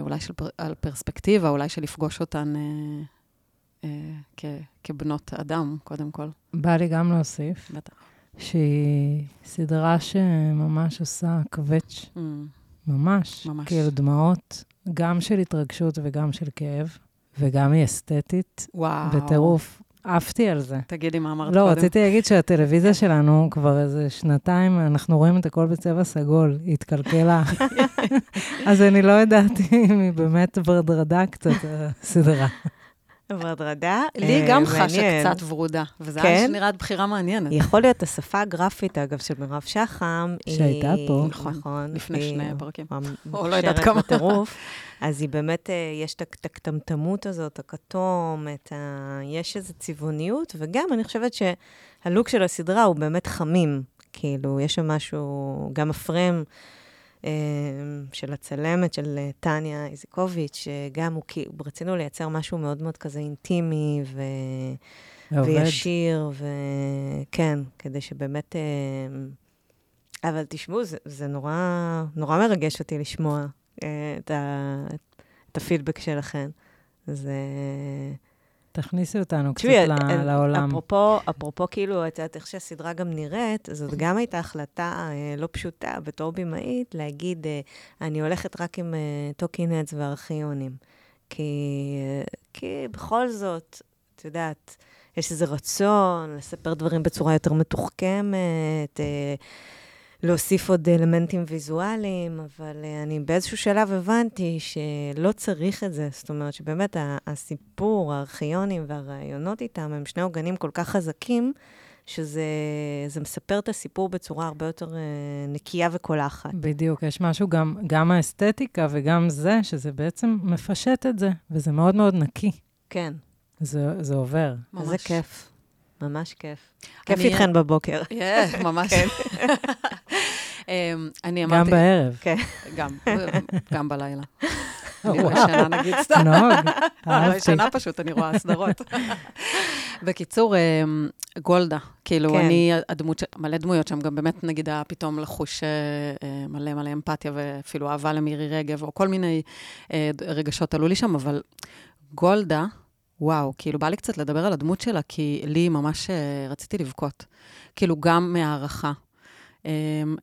אולי של על פרספקטיבה, אולי של לפגוש אותן כ, כבנות אדם, קודם כל. בא לי גם להוסיף, בטח. שהיא סדרה שממש עושה קווץ', Mm, ממש. ממש. כאילו דמעות, גם של התרגשות וגם של כאב, וגם היא אסתטית, וואו. בטירוף. עפתי על זה. תגידי מה אמרת לא, קודם. רציתי להגיד שהטלוויזיה שלנו כבר איזה שנתיים, אנחנו רואים את הכל בצבע סגול, היא התקלקלה. אז אני לא ידעתי אם היא באמת ורדרדה קצת, הסדרה. בהדרדה. לי אה, גם חשה. קצת ורודה, וזה כן? היה נראית בחירה מעניינת. יכול להיות השפה הגרפית, אגב, של מירב שחם. שהייתה פה. נכון, נכון. לפני שני פרקים. או לא יודעת כמה. בטירוף. אז היא באמת, אה, יש את הקטמטמות הזאת, הכתום, את ה... יש איזו צבעוניות, וגם אני חושבת שהלוק של הסדרה הוא באמת חמים. כאילו, יש שם משהו, גם הפרם אה, של הצלמת, של אה, טניה איזיקוביץ', שגם הוא, כאילו, רצינו לייצר משהו מאוד מאוד כזה אינטימי, ו... וישיר, וכן, כדי שבאמת... אה, אבל תשמעו, זה, זה נורא, נורא מרגש אותי לשמוע אה, את, ה, את הפידבק שלכם. זה... תכניסי אותנו קצת ל- אה, לעולם. אפרופו, אפרופו כאילו, את יודעת איך שהסדרה גם נראית, זאת גם הייתה החלטה אה, לא פשוטה בתור במאית, להגיד, אה, אני הולכת רק עם אה, talking heads וארכיונים. כי, כי בכל זאת, את יודעת, יש איזה רצון לספר דברים בצורה יותר מתוחכמת, להוסיף עוד אלמנטים ויזואליים, אבל אה, אני באיזשהו שלב הבנתי שלא צריך את זה. זאת אומרת שבאמת הסיפור, הארכיונים והראיונות איתם הם שני עוגנים כל כך חזקים, שזה זה מספר את הסיפור בצורה הרבה יותר אה, נקייה וקולחת. בדיוק, יש משהו גם, גם האסתטיקה וגם זה, שזה בעצם מפשט את זה, וזה מאוד מאוד נקי. כן, זה, זה עובר. ממש. איזה כיף. ממש כיף. כיף אני- איתכן בבוקר. כן, ממש. אמ, אני גם אמרתי... בערב. כן. גם, גם בלילה. אני לא. ישנה, נגיד, סתם. נוהג, אני לא אהבתי. ישנה פשוט, אני רואה סדרות. בקיצור, אמ, גולדה, כאילו, כן. אני, הדמות, מלא דמויות שם, גם באמת, נגיד, היה פתאום לחוש אה, אה, מלא מלא אמפתיה, ואפילו אהבה למירי רגב, או כל מיני אה, רגשות עלו לי שם, אבל גולדה, וואו, כאילו, בא לי קצת לדבר על הדמות שלה, כי לי ממש אה, רציתי לבכות. כאילו, גם מהערכה. אמ,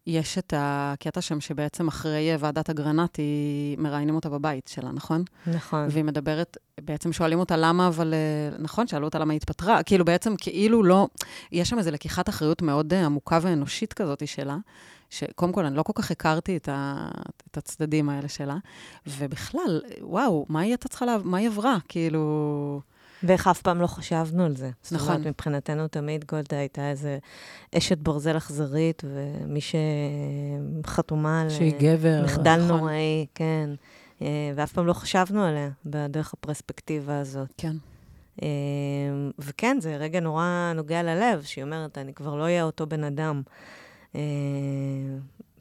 יש את הקטע שם שבעצם אחרי ועדת אגרנט, היא- מראיינים אותה בבית שלה, נכון? נכון. והיא מדברת בעצם שואלים אותה למה, אבל אה, נכון, שאלו אותה למה היא התפטרה, כאילו בעצם כאילו לא, יש שם איזו לקיחת אחריות מאוד אה, עמוקה ואנושית כזאת שלה, שקודם כל, אני לא כל כך הכרתי את, ה, את הצדדים האלה שלה, ובכלל, וואו, מה היא הייתה צריכה, לה, מה היא עברה? כאילו... ואיך אף פעם לא חשבנו על זה. נכון. זאת אומרת, מבחינתנו תמיד גולדה הייתה איזה אשת ברזל אכזרית, ומי שחתומה על... שהיא גבר. מחדל נכון. נוראי, כן. אה, ואף פעם לא חשבנו עליה בדרך הפרספקטיבה הזאת. כן. אה, וכן, זה רגע נורא נוגע ללב, שהיא אומרת, אני כבר לא אהיה אותו בן אדם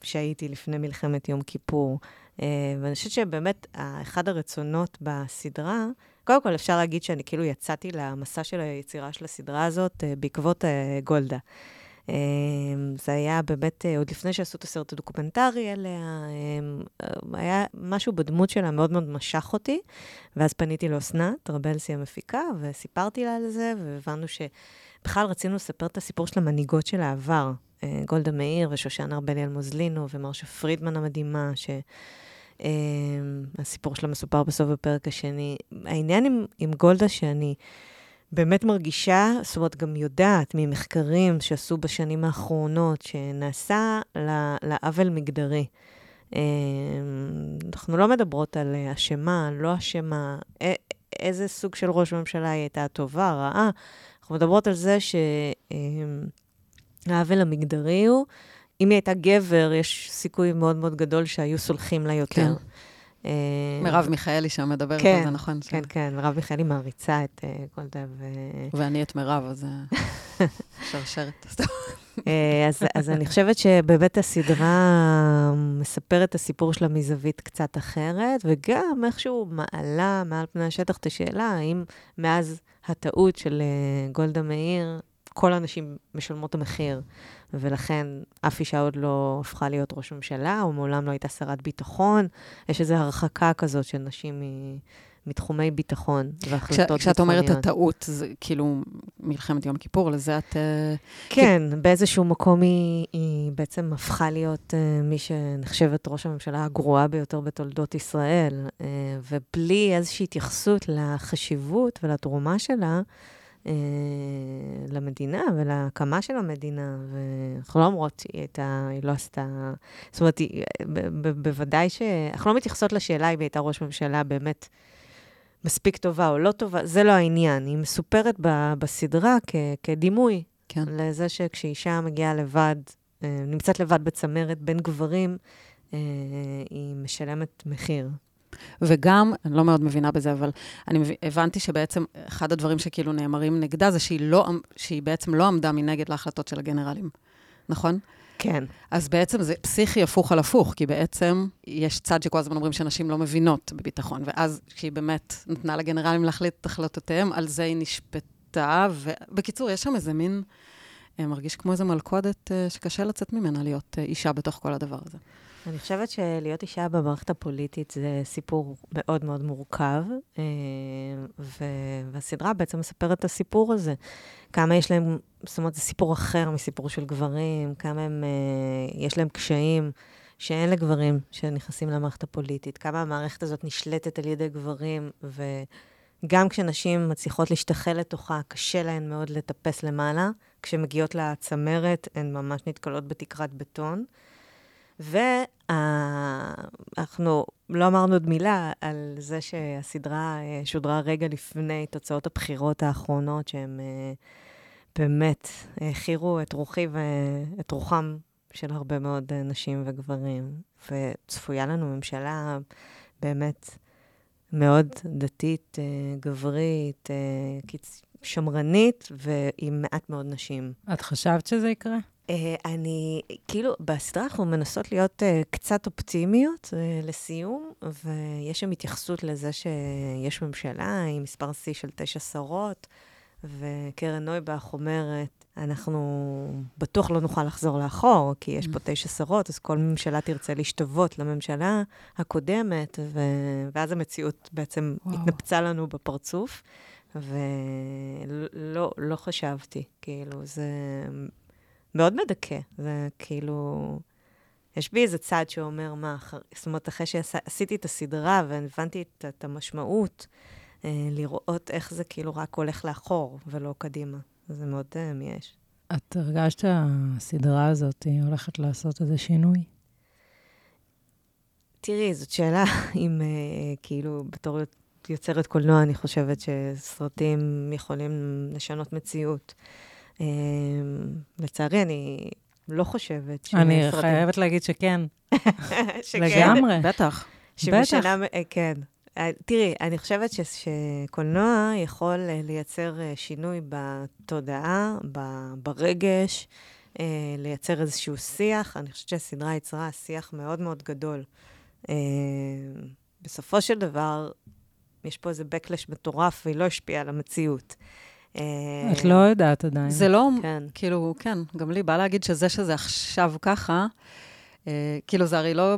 שהייתי לפני מלחמת יום כיפור. אה, ואני חושבת שבאמת, ה- אחד הרצונות בסדרה, קודם כל אפשר להגיד שאני כאילו יצאתי למסע של היצירה של הסדרה הזאת אה, בעקבות אה, גולדה. אה, זה היה באמת, אה, עוד לפני שעשו את הסרט הדוקומנטרי עליה, אה, היה משהו בדמות שלה מאוד מאוד משך אותי, ואז פניתי לאסנת, רבלסי המפיקה, וסיפרתי לה על זה, והבנו שבכלל רצינו לספר את הסיפור של המנהיגות של העבר. אה, גולדה מאיר ושושנה ארבלי אלמוזלינו ומרשה פרידמן המדהימה, ש... אה, שלה מסופר בסוף בפרק השני. העניין עם, עם גולדה שאני באמת מרגישה, זאת אומרת, גם יודעת ממחקרים שעשו בשנים האחרונות, שנעשה לעוול מגדרי. אה, אנחנו לא מדברות על אשמה, לא אשמה, איזה סוג של ראש ממשלה היא הייתה, טובה, רעה. אנחנו מדברות על זה שהעוול המגדרי הוא, אם היא הייתה גבר, יש סיכוי מאוד מאוד גדול שהיו סולחים לה יותר. כן. אה, מרב מיכאלי שם מדברת כן, על זה, נכון? כן, כן, מרב מיכאלי מעריצה את אה, גולדה ו... ואני את מירב, אז אה, שרשרת. אה, אז אני חושבת שבאמת הסדרה מספרת את הסיפור שלה מזווית קצת אחרת, וגם איכשהו מעלה מעל פני השטח את השאלה, האם מאז הטעות של אה, גולדה מאיר, כל הנשים משלמות את המחיר, ולכן אף אישה עוד לא הפכה להיות ראש ממשלה, או מעולם לא הייתה שרת ביטחון. יש איזו הרחקה כזאת של נשים מ- מתחומי ביטחון והחלטות כש- ביטחוניות. כשאת אומרת הטעות, זה כאילו מלחמת יום כיפור, לזה את... אה, כן, באיזשהו מקום היא, היא בעצם הפכה להיות uh, מי שנחשבת ראש הממשלה הגרועה ביותר בתולדות ישראל, uh, ובלי איזושהי התייחסות לחשיבות ולתרומה שלה uh, למדינה ולהקמה של המדינה. ואנחנו לא אומרות שהיא הייתה, היא לא עשתה... זאת אומרת, היא, ב- ב- בוודאי ש... אנחנו לא מתייחסות לשאלה אם היא הייתה ראש ממשלה באמת מספיק טובה או לא טובה, זה לא העניין. היא מסופרת ב- בסדרה כ- כדימוי. כן. לזה שכשאישה מגיעה לבד, אה, נמצאת לבד בצמרת בין גברים, אה, היא משלמת מחיר. וגם, אני לא מאוד מבינה בזה, אבל אני. הבנתי שבעצם אחד הדברים שכאילו נאמרים נגדה זה שהיא, לא, שהיא בעצם לא עמדה מנגד להחלטות של הגנרלים, נכון? כן. אז בעצם זה פסיכי הפוך על הפוך, כי בעצם יש צד שכל הזמן אומרים שנשים לא מבינות בביטחון, ואז כשהיא באמת נתנה לגנרלים להחליט את החלטותיהם, על זה היא נשפטה, ובקיצור, יש שם איזה מין, אה, מרגיש כמו איזה מלכודת אה, שקשה לצאת ממנה להיות אה, אישה בתוך כל הדבר הזה. אני חושבת שלהיות אישה במערכת הפוליטית זה סיפור מאוד מאוד מורכב, אה, ו- והסדרה בעצם מספרת את הסיפור הזה. כמה יש להם, זאת אומרת, זה סיפור אחר מסיפור של גברים, כמה הם, אה, יש להם קשיים שאין לגברים שנכנסים למערכת הפוליטית, כמה המערכת הזאת נשלטת על ידי גברים, וגם כשנשים מצליחות להשתחל לתוכה, קשה להן מאוד לטפס למעלה. כשמגיעות לצמרת, הן ממש נתקלות בתקרת בטון. ואנחנו לא אמרנו עוד מילה על זה שהסדרה אה, שודרה רגע לפני תוצאות הבחירות האחרונות, שהם אה, באמת העכירו את רוחי ואת רוחם של הרבה מאוד אה, נשים וגברים. וצפויה לנו ממשלה באמת מאוד דתית, גברית, שמרנית, ועם מעט מאוד נשים. את חשבת שזה יקרה? Uh, אני, כאילו, בסדרה אנחנו מנסות להיות uh, קצת אופטימיות uh, לסיום, ויש שם התייחסות לזה שיש ממשלה עם מספר שיא של תשע שרות, וקרן נויבך אומרת, אנחנו בטוח לא נוכל לחזור לאחור, כי יש פה תשע שרות, אז כל ממשלה תרצה להשתוות לממשלה הקודמת, ו... ואז המציאות בעצם וואו. התנפצה לנו בפרצוף, ולא לא חשבתי, כאילו, זה מאוד מדכא. זה כאילו... יש בי איזה צד שאומר, מה, אחר... זאת אומרת, אחרי שעשיתי את הסדרה והבנתי את, את המשמעות, אה, לראות איך זה כאילו רק הולך לאחור ולא קדימה. זה מאוד uh, מייאש. את הרגשת שהסדרה הזאת היא הולכת לעשות איזה שינוי? תראי, זאת שאלה אם uh, כאילו בתור יוצרת קולנוע, אני חושבת שסרטים יכולים לשנות מציאות. Uh, לצערי, אני לא חושבת שסרטים... אני חייבת להגיד שכן. שכן? לגמרי. בטח. שבשנה, בטח. כן. אה, תראי, אני חושבת ש, שקולנוע יכול אה, לייצר אה, שינוי בתודעה, ברגש, לייצר איזשהו שיח. אני חושבת שהסדרה יצרה שיח מאוד מאוד גדול. בסופו של דבר, יש פה איזה backlash מטורף, והיא לא השפיעה על המציאות. את לא יודעת עדיין. זה לא, כן. כאילו, כן, גם לי בא להגיד שזה שזה עכשיו ככה, כאילו, זה הרי לא...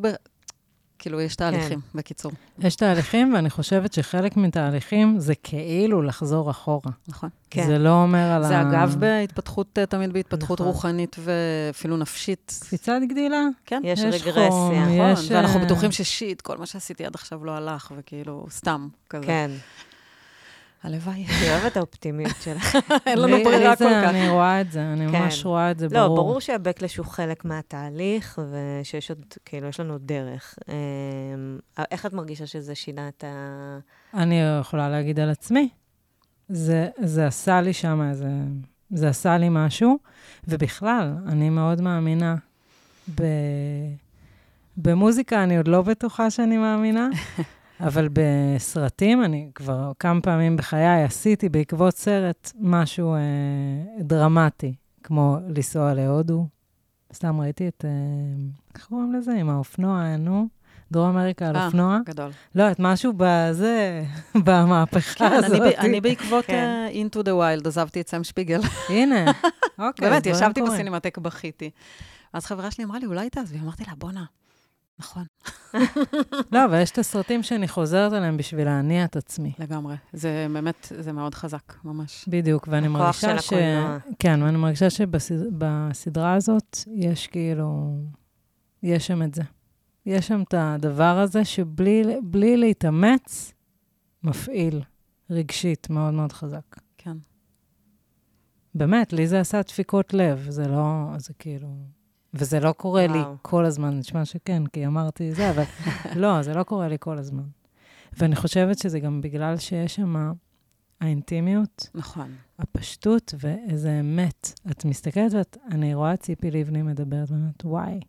כאילו, יש תהליכים, כן. בקיצור. יש תהליכים, ואני חושבת שחלק מתהליכים זה כאילו לחזור אחורה. נכון. כן. זה לא אומר על זה ה... זה אגב בהתפתחות, תמיד בהתפתחות נכון. רוחנית ואפילו נפשית. קפיצת גדילה. כן. יש, יש רגרסיה. חום, נכון, יש... ואנחנו בטוחים ששיט, כל מה שעשיתי עד עכשיו לא הלך, וכאילו, סתם, כזה. כן. הלוואי. אני אוהבת האופטימיות שלך. אין לנו ברירה כל כך. אני רואה את זה, אני כן. ממש רואה את זה, לא, ברור. לא, ברור שהבקלש הוא חלק מהתהליך, ושיש עוד, כאילו, יש לנו דרך. אמ, איך את מרגישה שזה שינה את ה... אני יכולה להגיד על עצמי. זה, זה עשה לי שם איזה... זה עשה לי משהו, ובכלל, אני מאוד מאמינה ב... במוזיקה, אני עוד לא בטוחה שאני מאמינה. אבל בסרטים, אני כבר כמה פעמים בחיי עשיתי בעקבות סרט משהו אה, דרמטי, כמו לנסוע להודו. סתם ראיתי את, אה, איך קוראים לזה? עם האופנוע, נו. דרום אמריקה על אה, אופנוע. גדול. לא, את משהו בזה, במהפכה כן, הזאת. אני, אני בעקבות כן. uh, Into the Wild עזבתי את סם שפיגל. הנה, אוקיי. באמת, ישבתי בסינמטק, בכיתי. אז חברה שלי אמרה לי, אולי תעזבי? אמרתי לה, בואנה, נכון. לא, אבל יש את הסרטים שאני חוזרת עליהם בשביל להניע את עצמי. לגמרי. זה באמת, זה מאוד חזק, ממש. בדיוק, ואני מרגישה ש... כן, ואני מרגישה שבסדרה הזאת יש כאילו... יש שם את זה. יש שם את הדבר הזה שבלי להתאמץ, מפעיל רגשית מאוד מאוד חזק. כן. באמת, לי זה עשה דפיקות לב, זה לא, זה כאילו... וזה לא קורה וואו. לי כל הזמן, נשמע שכן, כי אמרתי זה, אבל לא, זה לא קורה לי כל הזמן. ואני חושבת שזה גם בגלל שיש שם האינטימיות, נכון. הפשטות ואיזה אמת. את מסתכלת ואני רואה את ציפי לבני מדברת, ואומרת, וואי,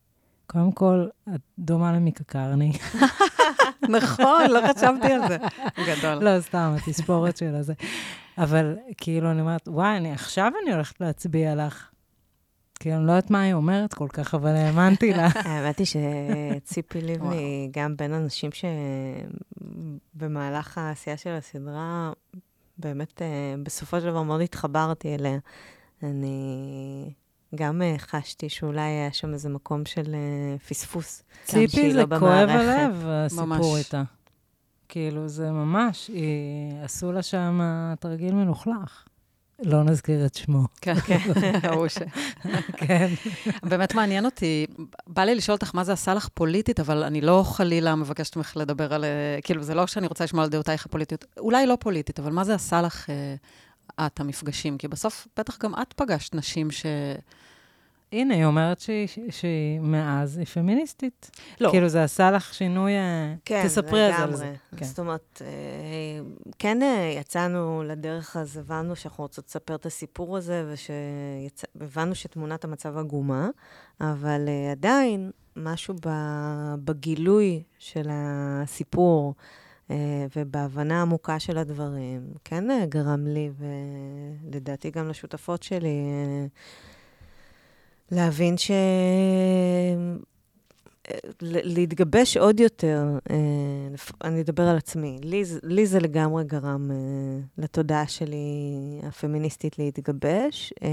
קודם כל, את דומה למיקה קרני. נכון, לא חשבתי על זה. גדול. לא, סתם, התספורת של הזה. אבל כאילו, אני אומרת, וואי, אני, עכשיו אני הולכת להצביע לך. כי אני לא יודעת מה היא אומרת כל כך, אבל האמנתי לה. האמת היא שציפי לבני, גם בין אנשים שבמהלך העשייה של הסדרה, באמת, אה, בסופו של דבר מאוד התחברתי אליה. אני גם אה, חשתי שאולי היה שם איזה מקום של אה, פספוס. ציפי זה לא כואב הלב, הסיפור איתה. כאילו, זה ממש, עשו לה שם תרגיל מלוכלך. לא נזכיר את שמו. כן, כן, ההוא ש... כן. באמת מעניין אותי, בא לי לשאול אותך מה זה עשה לך פוליטית, אבל אני לא חלילה מבקשת ממך לדבר על... כאילו, זה לא שאני רוצה לשמוע על דעותייך הפוליטיות, אולי לא פוליטית, אבל מה זה עשה לך, אה, את, המפגשים? כי בסוף, בטח גם את פגשת נשים ש... הנה, היא אומרת שהיא, שהיא מאז, היא פמיניסטית. לא. כאילו, זה עשה לך שינוי... אה, כן, תספרי על זה. כן, זאת אומרת, אה, כן אה, יצאנו לדרך, אז הבנו שאנחנו רוצות לספר את הסיפור הזה, והבנו שתמונת המצב עגומה, אבל עדיין, משהו בגילוי של הסיפור, ובהבנה עמוקה של הדברים, כן גרם לי, ולדעתי גם לשותפות שלי, להבין ש... להתגבש עוד יותר, אה, אני אדבר על עצמי, לי, לי זה לגמרי גרם אה, לתודעה שלי הפמיניסטית להתגבש. אה,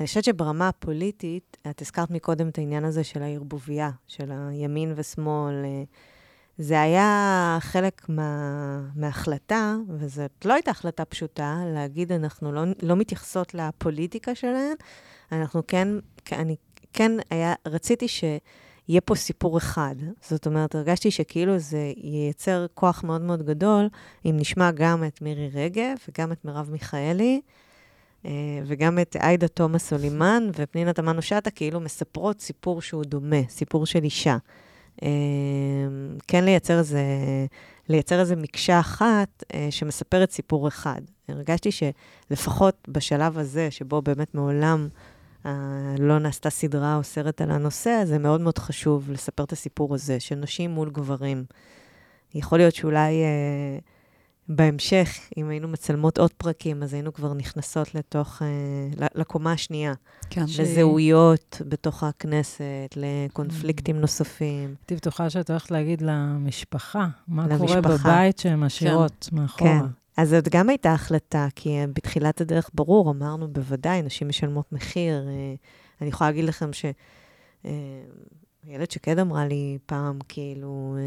אני חושבת שברמה הפוליטית, את הזכרת מקודם את העניין הזה של הערבוביה, של הימין ושמאל. זה היה חלק מה, מההחלטה, וזאת לא הייתה החלטה פשוטה, להגיד, אנחנו לא, לא מתייחסות לפוליטיקה שלהן, אנחנו כן, אני כן היה, רציתי יהיה פה סיפור אחד. זאת אומרת, הרגשתי שכאילו זה ייצר כוח מאוד מאוד גדול, אם נשמע גם את מירי רגב וגם את מרב מיכאלי, אה, וגם את עאידה תומא סולימן ופנינה תמנו-שטה, כאילו מספרות סיפור שהוא דומה, סיפור של אישה. אה, כן לייצר איזה, לייצר איזה מקשה אחת אה, שמספרת סיפור אחד. הרגשתי שלפחות בשלב הזה, שבו באמת מעולם לא נעשתה סדרה או סרט על הנושא, הזה, מאוד מאוד חשוב לספר את הסיפור הזה, של נשים מול גברים. יכול להיות שאולי אה, בהמשך, אם היינו מצלמות עוד פרקים, אז היינו כבר נכנסות לתוך, אה, לקומה השנייה. כן. לזהויות בתוך הכנסת, לקונפליקטים נוספים. הייתי בטוחה שאת הולכת להגיד למשפחה, מה למשפחה. קורה בבית שהן משאירות כן. מאחורה. כן. אז זאת גם הייתה החלטה, כי בתחילת הדרך, ברור, אמרנו, בוודאי, נשים משלמות מחיר. אה, אני יכולה להגיד לכם ש... אה, איילת שקד אמרה לי פעם, כאילו, אה,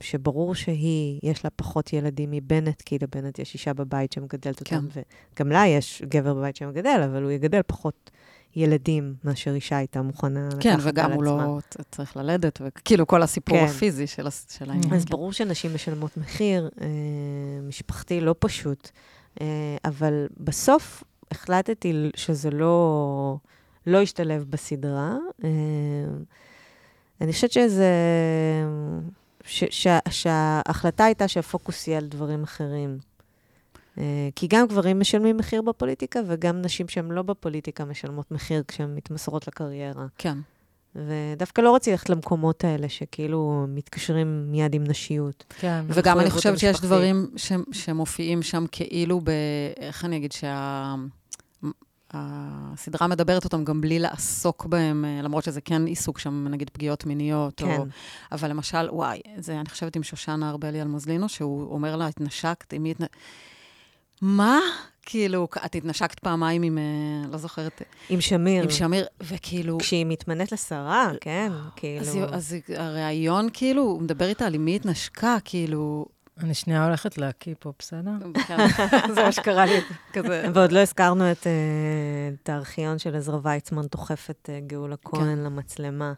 שברור שהיא, יש לה פחות ילדים מבנט, כי לבנט יש אישה בבית שמגדלת אותם, כן. וגם לה יש גבר בבית שמגדל, אבל הוא יגדל פחות ילדים מאשר אישה הייתה מוכנה כן, לקחת על עצמה. כן, וגם הוא לא צריך ללדת, וכאילו כל הסיפור כן. הפיזי של, של העניין. אז כן. ברור שנשים משלמות מחיר, אה, משפחתי לא פשוט, אה, אבל בסוף החלטתי שזה לא, לא ישתלב בסדרה. אה, אני חושבת שזה... שההחלטה הייתה שהפוקוס יהיה על דברים אחרים. אה, כי גם גברים משלמים מחיר בפוליטיקה, וגם נשים שהן לא בפוליטיקה משלמות מחיר כשהן מתמסרות לקריירה. כן. ודווקא לא רציתי ללכת למקומות האלה, שכאילו מתקשרים מיד עם נשיות. כן. וגם אני חושבת שיש דברים ש, שמופיעים שם כאילו ב... איך אני אגיד? שה... הסדרה מדברת אותם גם בלי לעסוק בהם, אה, למרות שזה כן עיסוק שם, נגיד פגיעות מיניות, כן. או... אבל למשל, וואי, זה, אני חושבת עם שושנה ארבלי אלמוזלינו, שהוא אומר לה, התנשקת, עם מי התנשקת? מה? כאילו, את התנשקת פעמיים עם, אה, לא זוכרת... עם שמיר. עם שמיר, וכאילו... כשהיא מתמנית לשרה, כן, כאילו... אז, אז הריאיון, כאילו, הוא מדבר איתה על עם מי התנשקה, כאילו... אני שנייה הולכת להקיא פה, בסדר? כן, זה מה שקרה לי, כזה. ועוד לא הזכרנו את, אה, את הארכיון של עזרא ויצמן דוחף את אה, גאולה כהן כן. למצלמה.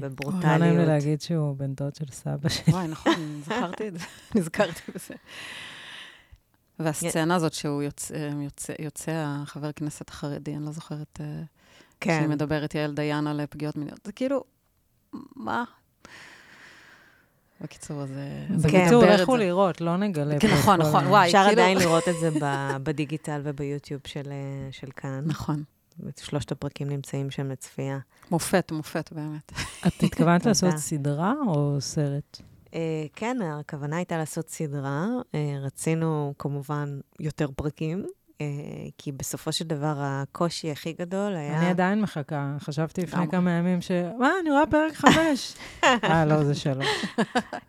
בברוטליות. לא נעים לי להגיד שהוא בן דוד של סבא שלי. וואי, נכון, זכרתי את זה, נזכרתי בזה. והסצנה הזאת שהוא יוצא, יוצא, יוצא החבר כנסת החרדי, אני לא זוכרת, אה, כן. שהיא מדברת, יעל דיין על פגיעות מיניות. זה כאילו, מה? בקיצור, אז... בקיצור, לכו לראות, לא נגלה. כן, נכון, נכון, וואי, אפשר כאילו... עדיין לראות את זה בדיגיטל וביוטיוב של, אה, של כאן. נכון. שלושת הפרקים נמצאים שם לצפייה. מופת, מופת, באמת. את התכוונת לעשות סדרה או סרט? Uh, כן, הכוונה הייתה לעשות סדרה. Uh, רצינו כמובן יותר פרקים, uh, כי בסופו של דבר הקושי הכי גדול היה... אני עדיין מחכה. חשבתי לפני כמה ימים ש... מה, אני רואה פרק חמש. אה, לא, זה שלוש.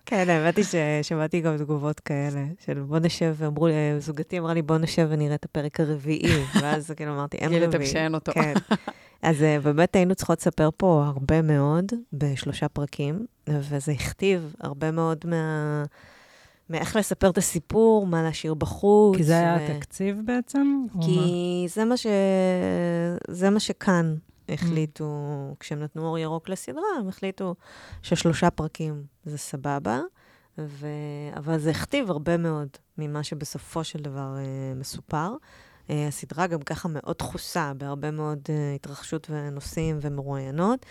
כן, האמת היא ששמעתי גם תגובות כאלה, של בוא נשב, ואמרו לי, זוגתי אמרה לי, בוא נשב ונראה את הפרק הרביעי. ואז כאילו אמרתי, אין רביעי. גיליתם שאין אותו. כן. אז באמת היינו צריכות לספר פה הרבה מאוד בשלושה פרקים. וזה הכתיב הרבה מאוד מה... מאיך לספר את הסיפור, מה להשאיר בחוץ. כי זה היה ו... התקציב בעצם? כי זה מה, ש... זה מה שכאן החליטו, mm. כשהם נתנו אור ירוק לסדרה, הם החליטו ששלושה פרקים זה סבבה, ו... אבל זה הכתיב הרבה מאוד ממה שבסופו של דבר uh, מסופר. Uh, הסדרה גם ככה מאוד דחוסה בהרבה מאוד uh, התרחשות ונושאים ומרואיינות.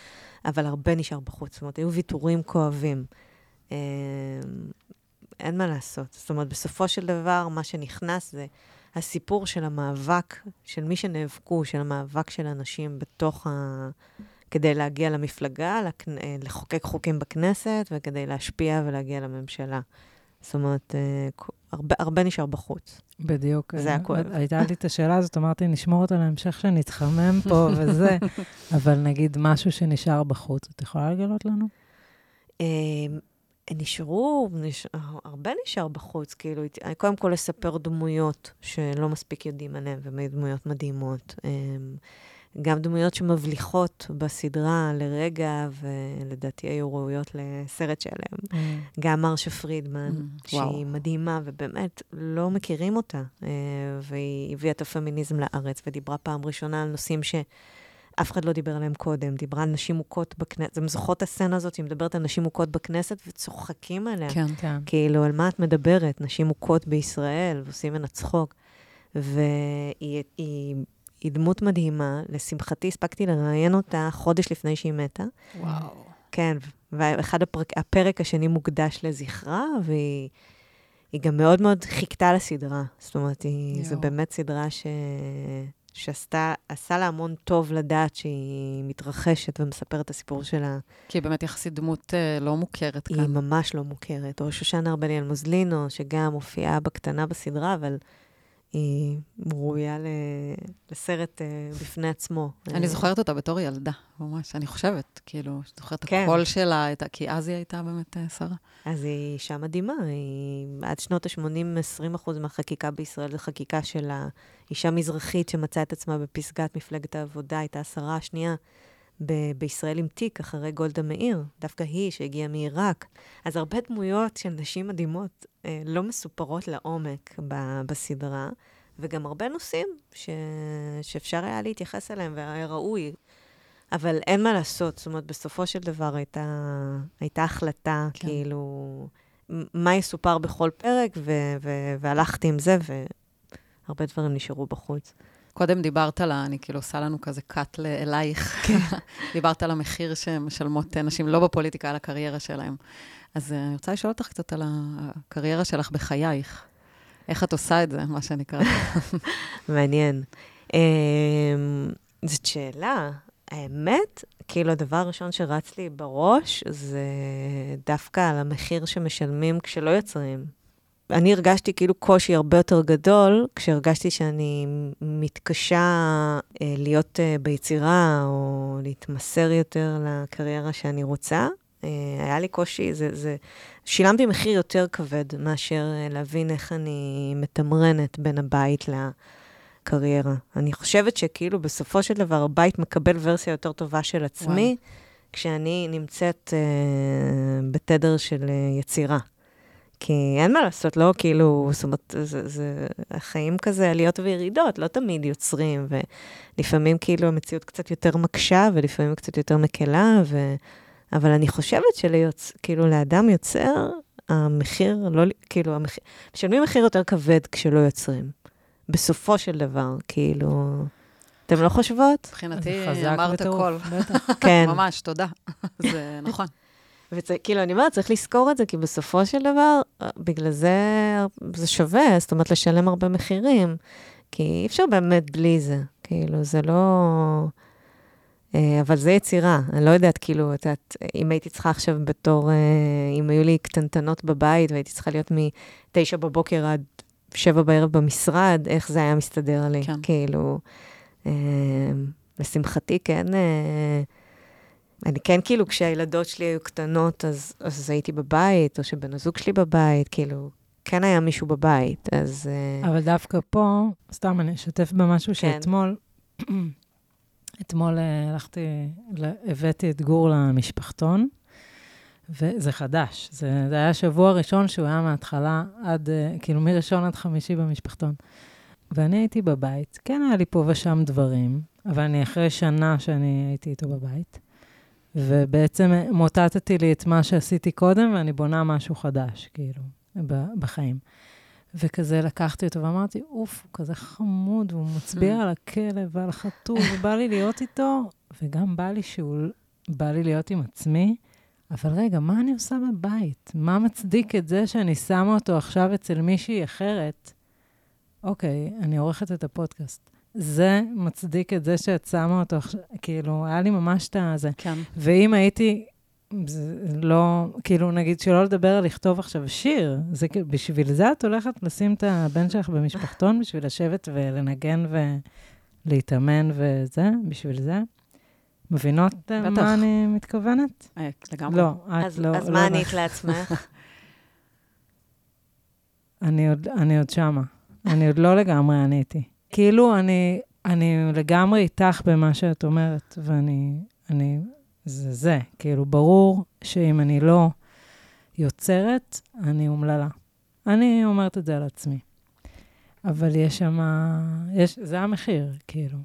אבל הרבה נשאר בחוץ. זאת אומרת, היו ויתורים כואבים. אה, אין מה לעשות. זאת אומרת, בסופו של דבר, מה שנכנס זה הסיפור של המאבק, של מי שנאבקו, של המאבק של אנשים בתוך ה... כדי להגיע למפלגה, לכ... אה, לחוקק חוקים בכנסת, וכדי להשפיע ולהגיע לממשלה. זאת אומרת, אה, הרבה, הרבה נשאר בחוץ. בדיוק. זה היה כואב. הייתה לי את השאלה הזאת, אמרתי, נשמור אותה להמשך שנתחמם פה וזה, אבל נגיד משהו שנשאר בחוץ, את יכולה לגלות לנו? אמ, נשארו, נש... הרבה נשאר בחוץ, כאילו, קודם כל לספר דמויות שלא מספיק יודעים עליהן, היו דמויות מדהימות. גם דמויות שמבליחות בסדרה לרגע, ולדעתי היו ראויות לסרט שלם. Mm. גם מרשה פרידמן, mm. שהיא וואו. מדהימה, ובאמת לא מכירים אותה. אה, והיא הביאה את הפמיניזם לארץ, ודיברה פעם ראשונה על נושאים ש... אף אחד לא דיבר עליהן קודם, דיברה על נשים מוכות בכנסת, אתם זוכרות את הסצנה הזאת, היא מדברת על נשים מוכות בכנסת וצוחקים עליה. כן. כן. כאילו, על מה את מדברת? נשים מוכות בישראל, ועושים ממנה צחוק. והיא היא, היא דמות מדהימה. לשמחתי, הספקתי לראיין אותה חודש לפני שהיא מתה. וואו. כן, ואחד הפרק, הפרק השני מוקדש לזכרה, והיא היא גם מאוד מאוד חיכתה לסדרה. זאת אומרת, היא, זו. באמת סדרה ש... שעשתה, עשה לה המון טוב לדעת שהיא מתרחשת ומספרת את הסיפור שלה. כי היא באמת יחסית דמות אה, לא מוכרת היא כאן. ממש לא מוכרת. או שושנה ארבליאל מוזלינו, שגם מופיעה בקטנה בסדרה, אבל היא ראויה. לסרט uh, בפני עצמו. אני אה, זוכרת אותה בתור ילדה, ממש, אני חושבת, כאילו, זוכרת את כן. הקול שלה, כי אז היא הייתה באמת אה, שרה. אז היא אישה מדהימה, היא עד שנות ה-80, 20% מהחקיקה בישראל זה חקיקה של האישה מזרחית שמצאה את עצמה בפסגת מפלגת העבודה, הייתה השרה השנייה ב- בישראל עם תיק אחרי גולדה מאיר, דווקא היא שהגיעה מעיראק. אז הרבה דמויות של נשים מדהימות אה, לא מסופרות לעומק ב- בסדרה, וגם הרבה נושאים ש- שאפשר היה להתייחס אליהם והיה ראוי. אבל אין מה לעשות, זאת אומרת, בסופו של דבר הייתה, הייתה החלטה, כן. כן. כאילו, מה יסופר בכל פרק, ו- ו- והלכתי עם זה, והרבה דברים נשארו בחוץ. קודם דיברת על, ה- אני כאילו עושה לנו כזה קאט אלייך. דיברת על המחיר שמשלמות אה, נשים, לא בפוליטיקה, על הקריירה שלהם. אז אה, אני רוצה לשאול אותך קצת על הקריירה שלך בחייך. איך את עושה את זה, מה שנקרא? מעניין. אמ, זאת שאלה. האמת, כאילו, הדבר הראשון שרץ לי בראש זה דווקא על המחיר שמשלמים כשלא יוצרים. אני הרגשתי כאילו קושי הרבה יותר גדול, כשהרגשתי שאני מתקשה אה, להיות אה, ביצירה, או להתמסר יותר לקריירה שאני רוצה. אה, היה לי קושי, זה, זה... שילמתי מחיר יותר כבד מאשר אה, להבין איך אני מתמרנת בין הבית לקריירה. אני חושבת שכאילו בסופו של דבר הבית מקבל ורסיה יותר טובה של עצמי, וואי. כשאני נמצאת אה, בתדר של אה, יצירה. כי אין מה לעשות, לא כאילו, זאת אומרת, זה, זה, החיים כזה עליות וירידות, לא תמיד יוצרים, ולפעמים כאילו המציאות קצת יותר מקשה, ולפעמים קצת יותר מקלה, ו... אבל אני חושבת שליוצ... כאילו לאדם יוצר, המחיר, לא, כאילו, המחיר, משלמים מחיר יותר כבד כשלא יוצרים. בסופו של דבר, כאילו, אתם לא חושבות? מבחינתי, אמרת הכל. כן. ממש, תודה. זה נכון. וכאילו, אני אומרת, צריך לזכור את זה, כי בסופו של דבר, בגלל זה זה שווה, זאת אומרת, לשלם הרבה מחירים. כי אי אפשר באמת בלי זה. כאילו, זה לא... אה, אבל זה יצירה. אני לא יודעת, כאילו, את יודעת, אם הייתי צריכה עכשיו בתור, אה, אם היו לי קטנטנות בבית והייתי צריכה להיות מ-9 בבוקר עד 7 בערב במשרד, איך זה היה מסתדר לי. כן. כאילו, אה, לשמחתי, כן, אה, אני כן, כאילו, כשהילדות שלי היו קטנות, אז, אז הייתי בבית, או שבן הזוג שלי בבית, כאילו, כן היה מישהו בבית, אז... אה, אבל דווקא פה, סתם אני אשתף במשהו כן. שאתמול, אתמול אה, הלכתי, הבאתי את גור למשפחתון, וזה חדש. זה, זה היה שבוע ראשון שהוא היה מההתחלה עד, אה, כאילו מראשון עד חמישי במשפחתון. ואני הייתי בבית, כן היה לי פה ושם דברים, אבל אני אחרי שנה שאני הייתי איתו בבית, ובעצם אה, מוטטתי לי את מה שעשיתי קודם, ואני בונה משהו חדש, כאילו, בחיים. וכזה לקחתי אותו ואמרתי, אוף, הוא כזה חמוד, והוא מצביע על הכלב ועל החתול, ובא לי להיות איתו, וגם בא לי שהוא, בא לי להיות עם עצמי. אבל רגע, מה אני עושה בבית? מה מצדיק את זה שאני שמה אותו עכשיו אצל מישהי אחרת? אוקיי, אני עורכת את הפודקאסט. זה מצדיק את זה שאת שמה אותו עכשיו, כאילו, היה לי ממש את הזה. כן. ואם הייתי, זה לא, כאילו, נגיד, שלא לדבר על לכתוב עכשיו שיר, זה בשביל זה את הולכת לשים את הבן שלך במשפחתון, בשביל לשבת ולנגן ולהתאמן וזה, בשביל זה? מבינות אה, בטח. מה אני מתכוונת? אה, לגמרי. לא, את אז, לא. אז לא מה. ענית לעצמך? אני עוד, אני עוד שמה. אני עוד לא לגמרי עניתי. כאילו, אני, אני לגמרי איתך במה שאת אומרת, ואני, אני, זה זה. כאילו, ברור שאם אני לא יוצרת, אני אומללה. אני אומרת את זה על עצמי. אבל יש שם, יש, זה המחיר, כאילו.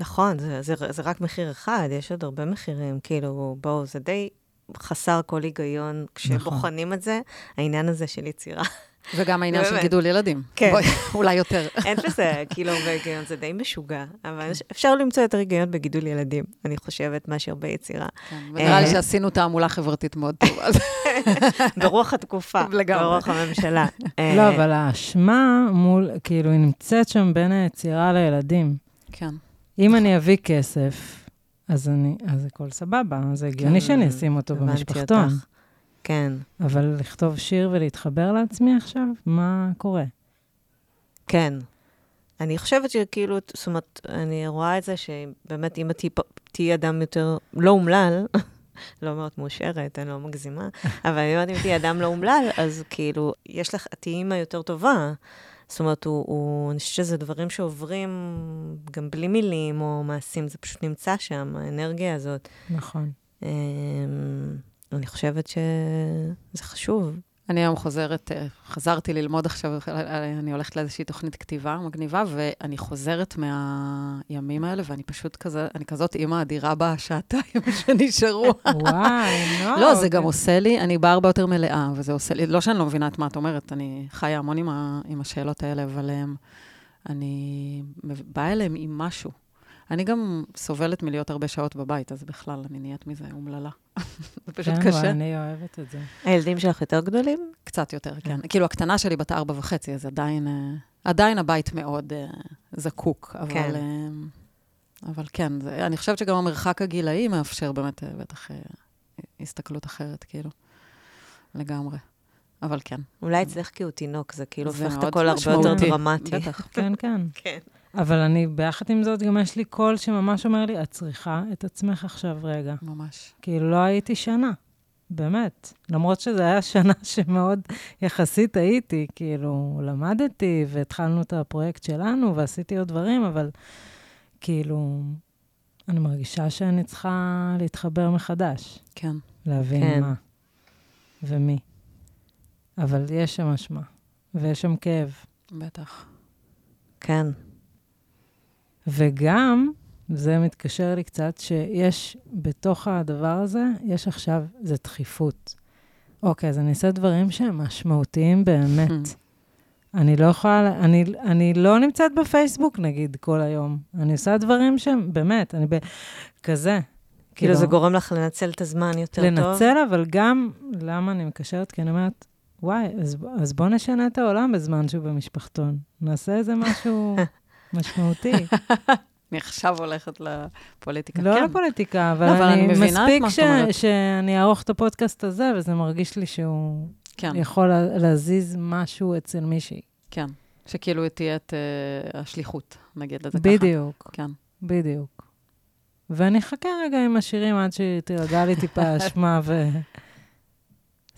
נכון, זה, זה, זה רק מחיר אחד, יש עוד הרבה מחירים, כאילו, בואו, זה די חסר כל היגיון כשבוחנים נכון. את זה, העניין הזה של יצירה. וגם העניין של גידול ילדים. כן. בואי, אולי יותר. אין בזה כאילו הרבה היגיון, זה די משוגע, אבל אפשר למצוא יותר היגיון בגידול ילדים, אני חושבת, מאשר ביצירה. כן, ונראה לי שעשינו תעמולה חברתית מאוד טובה. ברוח התקופה. ברוח הממשלה. לא, אבל האשמה מול, כאילו, היא נמצאת שם בין היצירה לילדים. כן. אם אני אביא כסף, אז אני, אז הכל סבבה, זה הגיוני כן, שאני אשים אותו במשפחתון. כן. אבל לכתוב שיר ולהתחבר לעצמי עכשיו, מה קורה? כן. אני חושבת שכאילו, זאת אומרת, אני רואה את זה שבאמת, אם את תהיי אדם יותר לא אומלל, לא אומרת מאושרת, אני לא מגזימה, אבל אני אומרת, אם תהיי אדם לא אומלל, אז כאילו, יש לך, תהיי אימא יותר טובה. זאת אומרת, הוא, הוא, אני חושבת שזה דברים שעוברים גם בלי מילים או מעשים, זה פשוט נמצא שם, האנרגיה הזאת. נכון. אני חושבת שזה חשוב. אני היום חוזרת, אה, חזרתי ללמוד עכשיו, אני הולכת לאיזושהי תוכנית כתיבה מגניבה, ואני חוזרת מהימים האלה, ואני פשוט כזה, אני כזאת אימא אדירה בשעתיים שנשארו. וואי, נו. לא, זה גם עושה לי, אני באה הרבה יותר מלאה, וזה עושה לי, לא שאני לא מבינה את מה את אומרת, אני חיה המון עם, ה, עם השאלות האלה, אבל אני באה אליהם עם משהו. אני גם סובלת מלהיות הרבה שעות בבית, אז בכלל, אני נהיית מזה אומללה. זה פשוט כן, קשה. כן, אני אוהבת את זה. הילדים שלך יותר גדולים? קצת יותר, כן. כן. כאילו, הקטנה שלי בת ארבע וחצי, אז עדיין, אה, עדיין הבית מאוד uh, זקוק. אבל, כן. Uh, אבל כן, זה, אני חושבת שגם המרחק הגילאי מאפשר באמת, בטח, הסתכלות אחרת, כאילו. לגמרי. אבל כן. אולי אצלך כי הוא תינוק, זה כאילו הופך את הכל הרבה יותר דרמטי. בטח. כן, כן. כן. אבל אני, ביחד עם זאת, גם יש לי קול שממש אומר לי, את צריכה את עצמך עכשיו רגע. ממש. כאילו, לא הייתי שנה, באמת. למרות שזו הייתה שנה שמאוד יחסית הייתי, כאילו, למדתי והתחלנו את הפרויקט שלנו ועשיתי עוד דברים, אבל כאילו, אני מרגישה שאני צריכה להתחבר מחדש. כן. להבין כן. מה ומי. אבל יש שם אשמה, ויש שם כאב. בטח. כן. וגם, זה מתקשר לי קצת, שיש בתוך הדבר הזה, יש עכשיו, זה דחיפות. אוקיי, אז אני אעשה דברים שהם משמעותיים באמת. אני לא יכולה, אני, אני לא נמצאת בפייסבוק, נגיד, כל היום. אני עושה דברים שהם, באמת, אני ב... כזה. כאילו, זה גורם לך לנצל את הזמן יותר לנצל, טוב? לנצל, אבל גם, למה אני מקשרת? כי אני אומרת, וואי, אז, אז בוא נשנה את העולם בזמן שהוא במשפחתון. נעשה איזה משהו משמעותי. אני עכשיו הולכת לפוליטיקה. לא כן. לפוליטיקה, אבל, אבל אני, אני מספיק ש, שאני אערוך את הפודקאסט הזה, וזה מרגיש לי שהוא כן. יכול להזיז משהו אצל מישהי. כן, שכאילו תהיה את uh, השליחות, נגיד לזה ככה. בדיוק. כן. בדיוק. ואני אחכה רגע עם השירים עד שתירגע לי טיפה אשמה ו...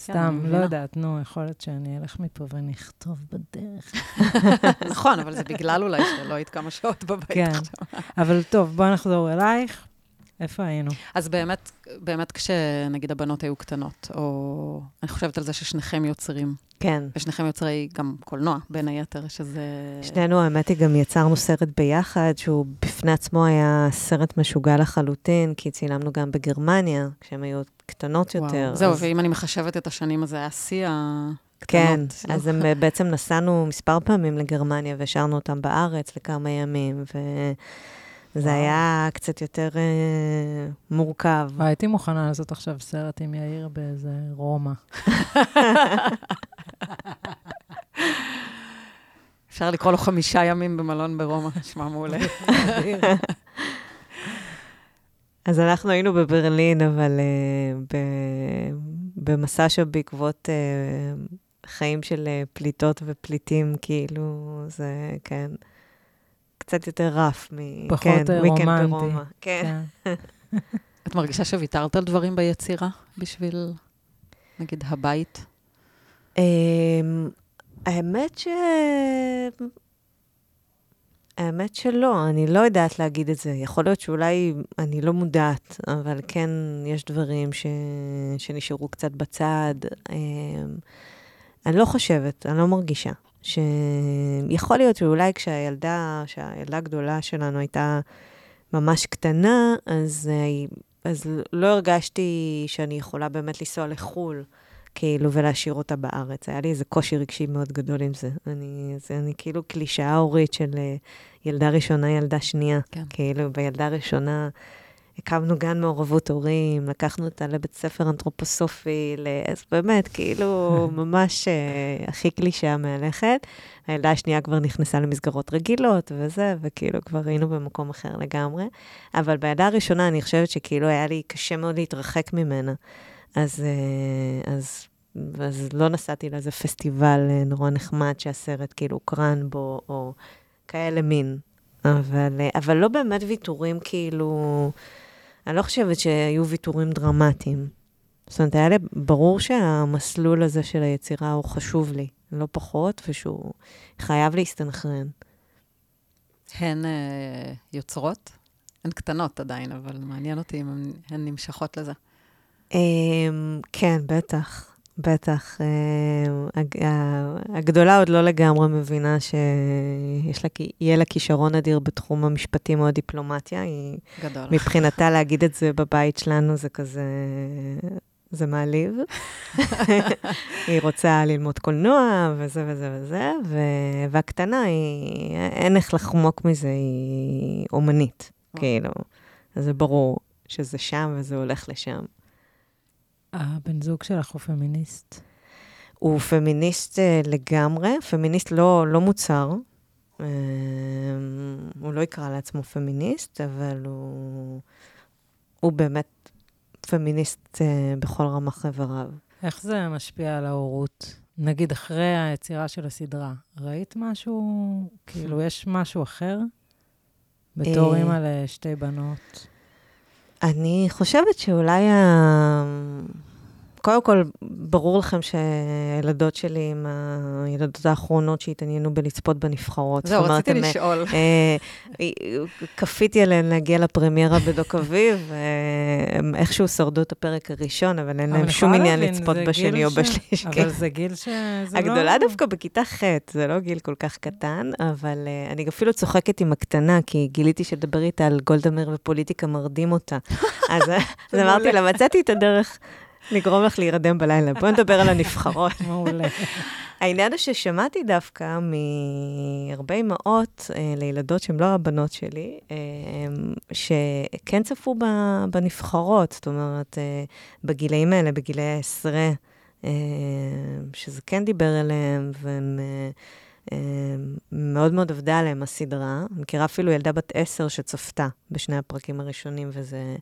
סתם, לא יודעת, נו, יכול להיות שאני אלך מפה ואני אכתוב בדרך. נכון, אבל זה בגלל אולי שלא היית כמה שעות בבית כן, אבל טוב, בואי נחזור אלייך. איפה היינו? אז באמת, באמת כשנגיד הבנות היו קטנות, או אני חושבת על זה ששניכם יוצרים. כן. ושניכם יוצרי גם קולנוע, בין היתר, שזה... שנינו, האמת היא, גם יצרנו סרט ביחד, שהוא בפני עצמו היה סרט משוגע לחלוטין, כי צילמנו גם בגרמניה, כשהן היו קטנות יותר. וואו, זהו, אז... ואם אני מחשבת את השנים, אז זה היה שיא הקטנות. כן, לא? אז הם, בעצם נסענו מספר פעמים לגרמניה, והשארנו אותם בארץ לכמה ימים, ו... זה היה קצת יותר אה, מורכב. הייתי מוכנה לעשות עכשיו סרט עם יאיר באיזה רומא. אפשר לקרוא לו חמישה ימים במלון ברומא, נשמע מעולה. אז אנחנו היינו בברלין, אבל uh, במסע שם בעקבות uh, חיים של uh, פליטות ופליטים, כאילו, זה, כן. קצת יותר רף מ... פחות כן, רומנטי. ברומא. כן. כן. את מרגישה שוויתרת על דברים ביצירה בשביל, נגיד, הבית? Um, האמת ש... האמת שלא, אני לא יודעת להגיד את זה. יכול להיות שאולי אני לא מודעת, אבל כן, יש דברים ש... שנשארו קצת בצד. Um, אני לא חושבת, אני לא מרגישה. שיכול להיות שאולי כשהילדה, כשהילדה הגדולה שלנו הייתה ממש קטנה, אז, אה, אז לא הרגשתי שאני יכולה באמת לנסוע לחו"ל, כאילו, ולהשאיר אותה בארץ. היה לי איזה קושי רגשי מאוד גדול עם זה. אני, זה אני כאילו קלישאה הורית של אה, ילדה ראשונה, ילדה שנייה. כן. כאילו, בילדה ראשונה הקמנו גן מעורבות הורים, לקחנו אותה לבית ספר אנתרופוסופי, אז באמת, כאילו, ממש uh, הכי קלישאה מהלכת. הילדה השנייה כבר נכנסה למסגרות רגילות וזה, וכאילו כבר היינו במקום אחר לגמרי. אבל בילדה הראשונה אני חושבת שכאילו היה לי קשה מאוד להתרחק ממנה. אז, uh, אז, אז לא נסעתי לאיזה פסטיבל uh, נורא נחמד שהסרט כאילו הוקרן בו, או כאלה מין. אבל, אבל לא באמת ויתורים כאילו... אני לא חושבת שהיו ויתורים דרמטיים. זאת אומרת, היה לי ברור שהמסלול הזה של היצירה הוא חשוב לי, לא פחות, ושהוא חייב להסתנכרן. הן אה, יוצרות? הן קטנות עדיין, אבל מעניין אותי אם הן נמשכות לזה. אה, כן, בטח. בטח. אה, הגדולה עוד לא לגמרי מבינה שיש לה, יהיה לה כישרון אדיר בתחום המשפטים או הדיפלומטיה. גדול. מבחינתה להגיד את זה בבית שלנו זה כזה, זה מעליב. היא רוצה ללמוד קולנוע וזה וזה וזה, ו... והקטנה, היא, אין איך לחמוק מזה, היא אומנית, כאילו. זה ברור שזה שם וזה הולך לשם. הבן זוג שלך הוא פמיניסט. הוא פמיניסט uh, לגמרי, פמיניסט לא, לא מוצר. Uh, הוא לא יקרא לעצמו פמיניסט, אבל הוא, הוא באמת פמיניסט uh, בכל רמ"ח איבריו. איך זה משפיע על ההורות? נגיד, אחרי היצירה של הסדרה, ראית משהו, כאילו, יש משהו אחר? בתור אימא לשתי בנות. אני חושבת שאולי ה... קודם כל, ברור לכם שהילדות שלי הן הילדות האחרונות שהתעניינו בלצפות בנבחרות. זהו, רציתי הם, לשאול. אה, כפיתי עליהן להגיע לפרמיירה בדוק אביב, הם איכשהו שרדו את הפרק הראשון, אבל אין להם שום עניין לצפות בשני או בשלישי. אבל זה גיל שזה לא... הגדולה דווקא בכיתה ח', זה לא גיל כל כך קטן, אבל uh, אני אפילו צוחקת עם הקטנה, כי גיליתי שלדבר איתה על גולדמר ופוליטיקה מרדים אותה. אז אמרתי לה, מצאתי את הדרך לגרום לך להירדם בלילה. בואי נדבר על הנבחרות. מעולה. העניין הוא ששמעתי דווקא מהרבה אמהות אה, לילדות שהן לא הבנות שלי, אה, שכן צפו בנבחרות, זאת אומרת, אה, בגילאים האלה, בגילי העשרה, אה, שזה כן דיבר אליהם, והם... אה, אה מאוד מאוד עבדה עליהם הסדרה. מכירה אפילו ילדה בת עשר שצפתה בשני הפרקים הראשונים, וזה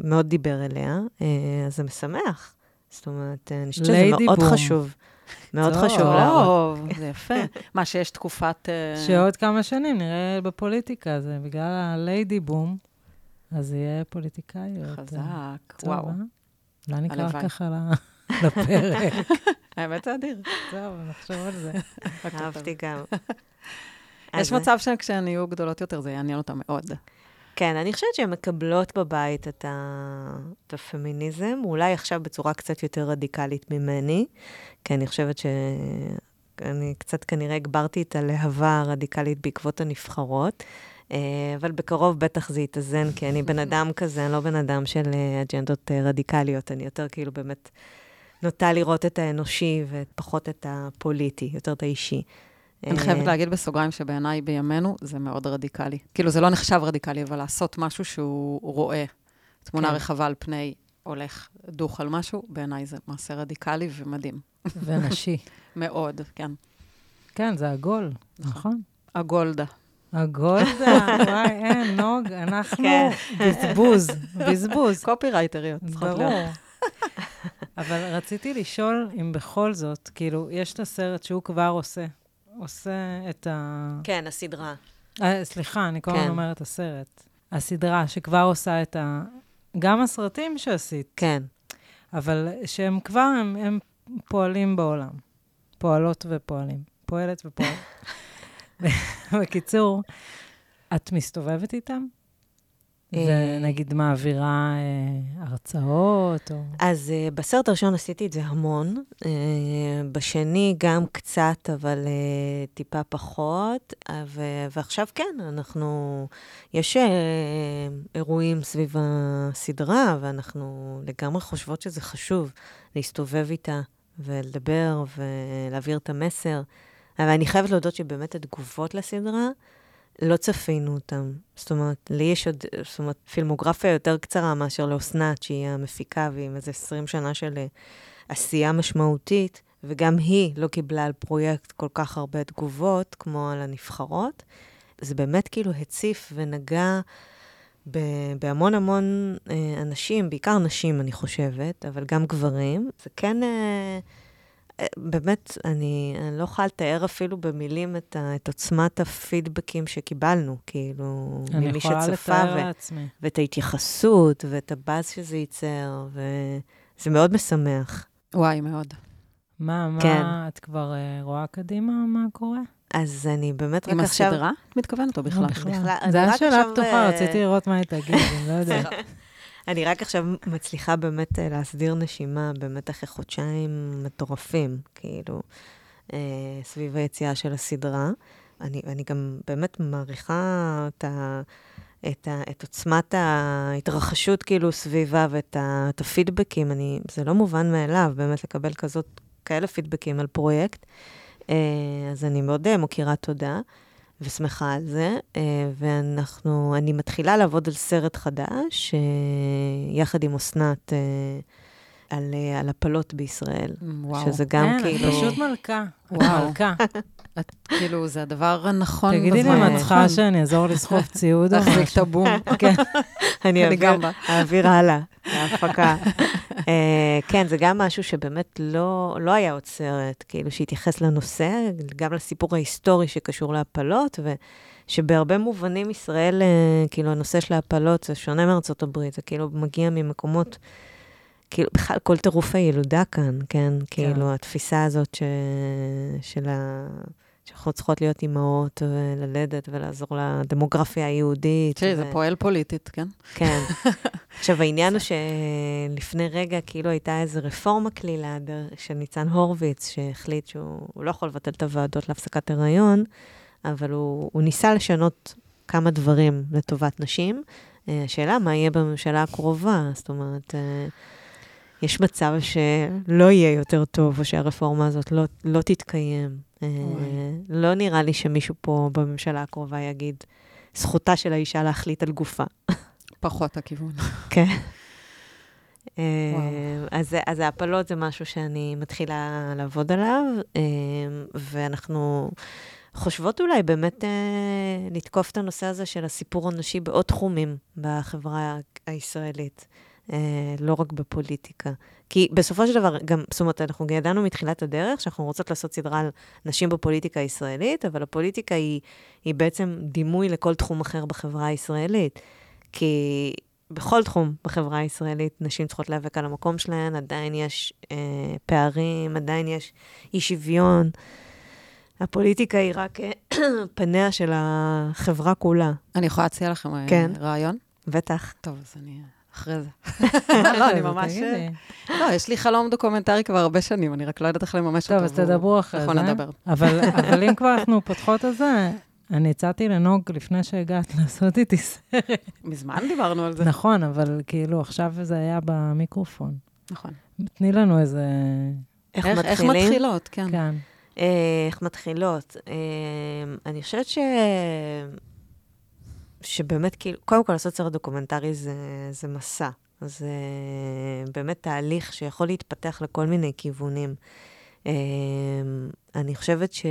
מאוד דיבר אליה, אה, אז זה משמח. זאת אומרת, אני חושבת שזה מאוד בום. חשוב. מאוד טוב, חשוב להראות. טוב, זה יפה. מה, שיש תקופת... אה, שעוד כמה שנים נראה בפוליטיקה, זה בגלל הליידי בום, אז יהיה פוליטיקאיות. חזק, וואו. אולי נקרא ככה לפרק. האמת זה אדיר. טוב, נחשוב על זה. אהבתי גם. יש מצב שכשהן יהיו גדולות יותר, זה יעניין אותן מאוד. כן, אני חושבת שהן מקבלות בבית את, ה... את הפמיניזם, אולי עכשיו בצורה קצת יותר רדיקלית ממני, כי אני חושבת שאני קצת כנראה הגברתי את הלהבה הרדיקלית בעקבות הנבחרות. אה, אבל בקרוב בטח זה יתאזן, כי אני בן אדם כזה, אני לא בן אדם של אה, אג'נדות אה, רדיקליות, אני יותר כאילו באמת נוטה לראות את האנושי ופחות את הפוליטי, יותר את האישי. אני חייבת להגיד בסוגריים שבעיניי בימינו זה מאוד רדיקלי. כאילו, זה לא נחשב רדיקלי, אבל לעשות משהו שהוא רואה תמונה כן. רחבה על פני הולך דוך על משהו, בעיניי זה מעשה רדיקלי ומדהים. ונשי. מאוד, כן. כן, זה עגול, נכון? נכון. הגולדה. הגולדה, וואי, אין, נוג, אנחנו כן. בזבוז, בזבוז. קופירייטריות, צריכות להיות. ברור. אבל רציתי לשאול אם בכל זאת, כאילו, יש את הסרט שהוא כבר עושה, עושה את ה... כן, הסדרה. אה, סליחה, אני כל הזמן כן. אומרת הסרט. הסדרה שכבר עושה את ה... גם הסרטים שעשית. כן. אבל שהם כבר, הם, הם פועלים בעולם. פועלות ופועלים. פועלת ופועלת. בקיצור, את מסתובבת איתם? ונגיד מעבירה אה, הרצאות, או... אז uh, בסרט הראשון עשיתי את זה המון, בשני גם קצת, אבל טיפה פחות, ו- ועכשיו כן, אנחנו, יש אירועים סביב הסדרה, ואנחנו לגמרי חושבות שזה חשוב להסתובב איתה ולדבר ולהעביר את המסר. אבל אני חייבת להודות שבאמת התגובות לסדרה, לא צפינו אותם. זאת אומרת, לי יש עוד, זאת אומרת, פילמוגרפיה יותר קצרה מאשר לאסנת, שהיא המפיקה, ועם איזה 20 שנה של אה, עשייה משמעותית, וגם היא לא קיבלה על פרויקט כל כך הרבה תגובות, כמו על הנבחרות. זה באמת כאילו הציף ונגע בהמון המון אה, אנשים, בעיקר נשים, אני חושבת, אבל גם גברים. זה כן... אה, באמת, אני, אני לא יכולה לתאר אפילו במילים את, ה, את עוצמת הפידבקים שקיבלנו, כאילו, ממי שצפה. אני יכולה לתאר לעצמי. ואת ההתייחסות, ואת הבאז שזה ייצר, וזה מאוד משמח. וואי, מאוד. מה, מה, כן. את כבר uh, רואה קדימה מה קורה? אז אני באמת רק עכשיו... עם הסדרה? את מתכוונת או בכלל? לא, בכלל. בכלל. זה היה שאלה פתוחה, uh... רציתי לראות מה היא תגיד, אני לא יודעת. אני רק עכשיו מצליחה באמת אה, להסדיר נשימה, באמת אחרי חודשיים מטורפים, כאילו, אה, סביב היציאה של הסדרה. אני, אני גם באמת מעריכה את, ה, את, ה, את עוצמת ההתרחשות כאילו סביבה ואת ה, את הפידבקים. אני, זה לא מובן מאליו באמת לקבל כזאת, כאלה פידבקים על פרויקט. אה, אז אני מאוד מוקירה תודה. ושמחה על זה, אה, ואנחנו, אני מתחילה לעבוד על סרט חדש, אה, יחד עם אסנת, אה, על, על הפלות בישראל. וואו. שזה גם כן, כאילו... כן, פשוט מלכה. וואו. מלכה. את, כאילו, זה הדבר הנכון תגידי לי אם את צריכה שאני אעזור לסחוב ציוד או משהו. את הבום. כן. אני אעביר הלאה, להפקה. כן, זה גם משהו שבאמת לא, לא היה עוד סרט, כאילו, שהתייחס לנושא, גם לסיפור ההיסטורי שקשור להפלות, ושבהרבה מובנים ישראל, אה, כאילו, הנושא של ההפלות זה שונה מארצות הברית, זה כאילו מגיע ממקומות... כאילו, בכלל כל טירוף הילודה כאן, כן? כן. כאילו, התפיסה הזאת ש... של ה... שאנחנו צריכות להיות אימהות וללדת ולעזור לדמוגרפיה היהודית. תראי, ו... זה פועל פוליטית, כן? כן. עכשיו, העניין הוא שלפני רגע כאילו הייתה איזו רפורמה קלילה של ניצן הורוביץ, שהחליט שהוא לא יכול לבטל את הוועדות להפסקת הריון, אבל הוא, הוא ניסה לשנות כמה דברים לטובת נשים. אה, השאלה, מה יהיה בממשלה הקרובה? זאת אומרת... יש מצב שלא יהיה יותר טוב, או שהרפורמה הזאת לא, לא תתקיים. אה, לא נראה לי שמישהו פה בממשלה הקרובה יגיד, זכותה של האישה להחליט על גופה. פחות הכיוון. כן. אה, אז, אז ההפלות זה משהו שאני מתחילה לעבוד עליו, אה, ואנחנו חושבות אולי באמת לתקוף את הנושא הזה של הסיפור הנשי בעוד תחומים בחברה הישראלית. אה, לא רק בפוליטיקה. כי בסופו של דבר, גם, זאת אומרת, אנחנו ידענו מתחילת הדרך שאנחנו רוצות לעשות סדרה על נשים בפוליטיקה הישראלית, אבל הפוליטיקה היא, היא בעצם דימוי לכל תחום אחר בחברה הישראלית. כי בכל תחום בחברה הישראלית נשים צריכות להיאבק על המקום שלהן, עדיין יש אה, פערים, עדיין יש אי שוויון. הפוליטיקה היא רק אה, פניה של החברה כולה. אני יכולה להציע לכם אה, כן. רעיון? בטח. טוב, אז אני... אחרי זה. לא, אני ממש... לא, יש לי חלום דוקומנטרי כבר הרבה שנים, אני רק לא יודעת איך לממש אותו. טוב, אז תדברו אחרי זה. נכון, נדבר. אבל אם כבר אנחנו פותחות את זה, אני הצעתי לנוג לפני שהגעת לעשות איתי סרט. מזמן דיברנו על זה. נכון, אבל כאילו עכשיו זה היה במיקרופון. נכון. תני לנו איזה... איך מתחילים? איך מתחילות, כן. כן. איך מתחילות? אה, אני חושבת ש... שבאמת, כאילו, קודם כל לעשות סרט דוקומנטרי זה, זה מסע. זה באמת תהליך שיכול להתפתח לכל מיני כיוונים. אמ, אני חושבת ש...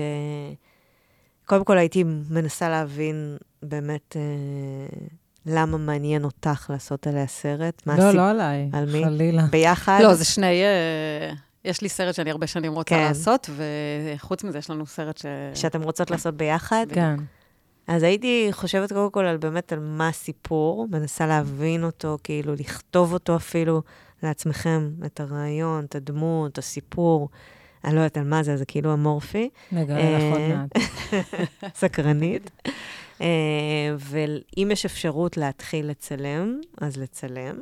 קודם כל הייתי מנסה להבין באמת אה, למה מעניין אותך לעשות עליה סרט. לא. לא עליי, על מי? חלילה. ביחד? לא, זה שני... אה, יש לי סרט שאני הרבה שנים רוצה כן. לעשות, וחוץ מזה יש לנו סרט ש... שאתם רוצות לעשות ביחד? כן. אז הייתי חושבת קודם כל על באמת על מה הסיפור, מנסה להבין אותו, כאילו לכתוב אותו אפילו לעצמכם, את הרעיון, את הדמות, את הסיפור. אני לא יודעת על מה זה, זה כאילו אמורפי. נגלה לך עוד אה, מעט. סקרנית. ואם יש אפשרות להתחיל לצלם, אז לצלם.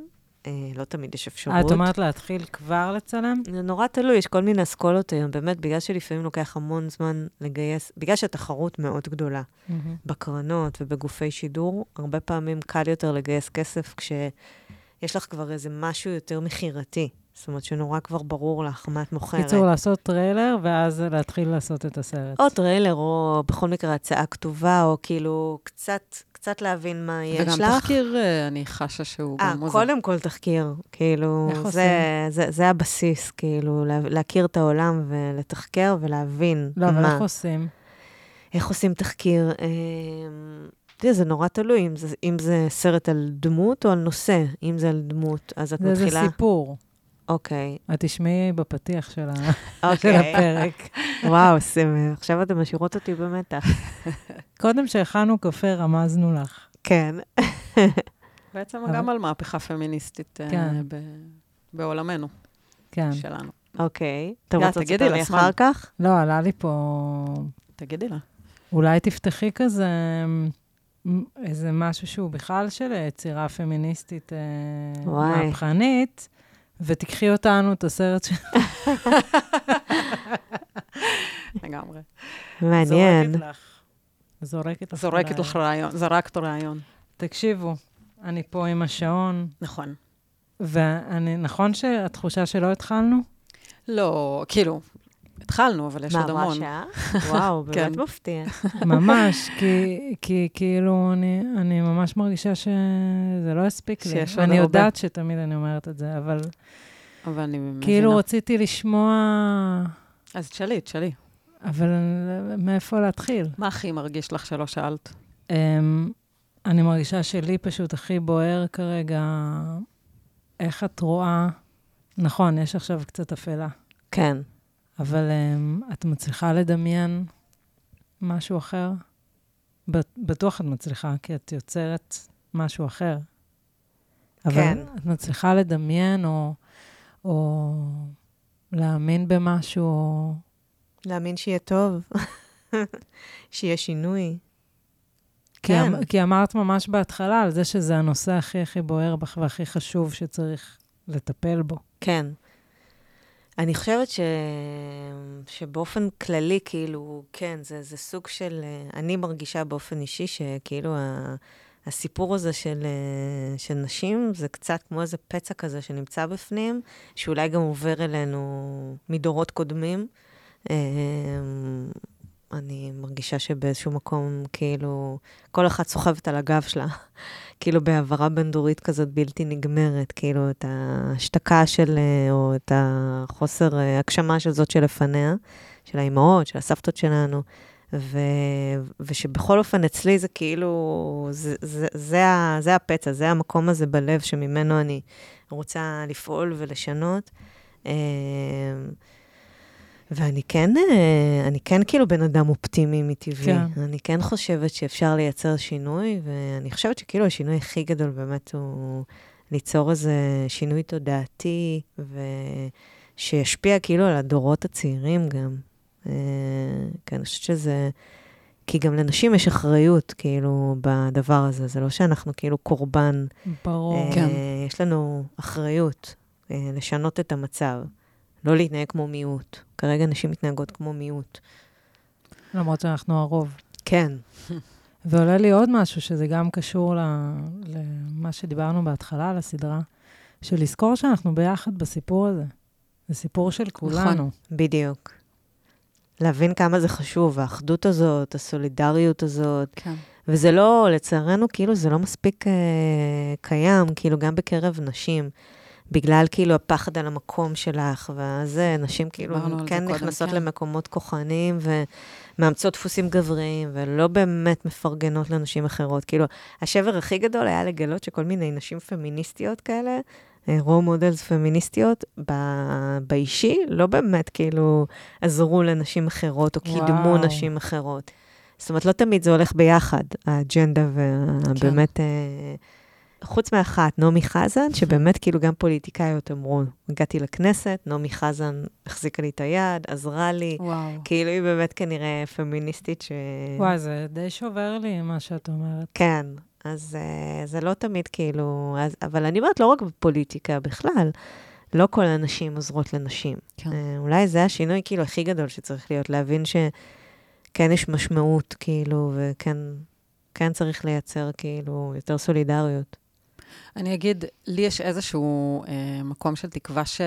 אה, לא תמיד יש אפשרות. את אומרת להתחיל כבר לצלם? זה נורא תלוי, יש כל מיני אסכולות היום, באמת, בגלל שלפעמים לוקח המון זמן לגייס, בגלל שהתחרות מאוד גדולה mm-hmm. בקרנות ובגופי שידור, הרבה פעמים קל יותר לגייס כסף כשיש לך כבר איזה משהו יותר מכירתי. זאת אומרת שנורא כבר ברור לך מה את מוכרת. קיצור, לעשות טריילר, ואז להתחיל לעשות את הסרט. או טריילר, או בכל מקרה הצעה כתובה, או כאילו קצת, קצת להבין מה יש לך. וגם תחקיר, אה, אני חשה שהוא גם מוזר. קודם כל תחקיר, כאילו, זה, זה, זה, זה הבסיס, כאילו, לה, להכיר את העולם ולתחקר ולהבין לא, מה. לא, אבל איך עושים? איך עושים תחקיר? אה, תראי, זה נורא תלוי, אם זה, אם זה סרט על דמות או על נושא. אם זה על דמות, אז את זה מתחילה... זה סיפור. אוקיי. את תשמעי בפתיח של, ה... okay. של הפרק. וואו, סימי, עכשיו אתן משאירות אותי במתח. קודם שהכנו קפה, רמזנו לך. כן. בעצם אבל... גם על מהפכה פמיניסטית אה, כן. ב... בעולמנו. כן. שלנו. אוקיי. אתם רוצות לספר לי אחר כך? לא, עלה לי פה... תגידי לה. אולי תפתחי כזה איזה משהו שהוא בכלל של יצירה פמיניסטית אה, מהפכנית. ותיקחי אותנו, את הסרט של... לגמרי. מעניין. זורקת לך. זורקת לך זורקת לך רעיון, זרקת רעיון. תקשיבו, אני פה עם השעון. נכון. ונכון שהתחושה שלא התחלנו? לא, כאילו, התחלנו, אבל יש עוד המון. מה, שעה? וואו, באמת מפתיע. ממש, כי, כי כאילו, אני, אני ממש מרגישה שזה לא הספיק לי. אני יודעת שתמיד אני אומרת את זה, אבל... אבל אני מבינה. כאילו, רציתי לשמוע... אז תשאלי, תשאלי. אבל מאיפה להתחיל? מה הכי מרגיש לך שלא שאלת? Um, אני מרגישה שלי פשוט הכי בוער כרגע, איך את רואה... נכון, יש עכשיו קצת אפלה. כן. אבל um, את מצליחה לדמיין משהו אחר? בטוח את מצליחה, כי את יוצרת משהו אחר. אבל כן. את מצליחה לדמיין או, או להאמין במשהו, או... להאמין שיהיה טוב, שיהיה שינוי. כי, כן. אמ, כי אמרת ממש בהתחלה על זה שזה הנושא הכי הכי בוער בך והכי חשוב שצריך לטפל בו. כן. אני חושבת ש... שבאופן כללי, כאילו, כן, זה, זה סוג של... אני מרגישה באופן אישי שכאילו ה... הסיפור הזה של, של נשים זה קצת כמו איזה פצע כזה שנמצא בפנים, שאולי גם עובר אלינו מדורות קודמים. אני מרגישה שבאיזשהו מקום, כאילו, כל אחת סוחבת על הגב שלה, כאילו בהעברה בין-דורית כזאת בלתי נגמרת, כאילו את ההשתקה של, אה, או את החוסר אה, הגשמה של זאת שלפניה, של האימהות, של הסבתות שלנו, ו, ושבכל אופן אצלי זה כאילו, זה, זה, זה, זה הפצע, זה המקום הזה בלב שממנו אני רוצה לפעול ולשנות. ואני כן, אה, אני כן כאילו בן אדם אופטימי מטבעי. כן. אני כן חושבת שאפשר לייצר שינוי, ואני חושבת שכאילו השינוי הכי גדול באמת הוא ליצור איזה שינוי תודעתי, ושישפיע כאילו על הדורות הצעירים גם. אה, כי אני חושבת שזה... כי גם לנשים יש אחריות, כאילו, בדבר הזה. זה לא שאנחנו כאילו קורבן. ברור. אה, כן. יש לנו אחריות אה, לשנות את המצב. לא להתנהג כמו מיעוט. כרגע נשים מתנהגות כמו מיעוט. למרות שאנחנו הרוב. כן. ועולה לי עוד משהו, שזה גם קשור למה שדיברנו בהתחלה על הסדרה, של לזכור שאנחנו ביחד בסיפור הזה. זה סיפור של כולנו. נכון, בדיוק. להבין כמה זה חשוב, האחדות הזאת, הסולידריות הזאת. כן. וזה לא, לצערנו, כאילו, זה לא מספיק אה, קיים, כאילו, גם בקרב נשים. בגלל כאילו הפחד על המקום שלך, ואז נשים כאילו כן נכנסות כן. למקומות כוחניים ומאמצות דפוסים גבריים, ולא באמת מפרגנות לנשים אחרות. כאילו, השבר הכי גדול היה לגלות שכל מיני נשים פמיניסטיות כאלה, role models פמיניסטיות, ב- באישי, לא באמת כאילו עזרו לנשים אחרות או קידמו וואו. נשים אחרות. זאת אומרת, לא תמיד זה הולך ביחד, האג'נדה והבאמת... כן. חוץ מאחת, נעמי חזן, שבאמת כאילו גם פוליטיקאיות אמרו, הגעתי לכנסת, נעמי חזן החזיקה לי את היד, עזרה לי, וואו. כאילו היא באמת כנראה פמיניסטית ש... וואי, זה די שובר לי, מה שאת אומרת. כן, אז uh, זה לא תמיד כאילו... אז, אבל אני אומרת, לא רק בפוליטיקה, בכלל. לא כל הנשים עוזרות לנשים. כן. Uh, אולי זה השינוי כאילו הכי גדול שצריך להיות, להבין שכן יש משמעות, כאילו, וכן כן צריך לייצר כאילו יותר סולידריות. אני אגיד, לי יש איזשהו אה, מקום של תקווה ש...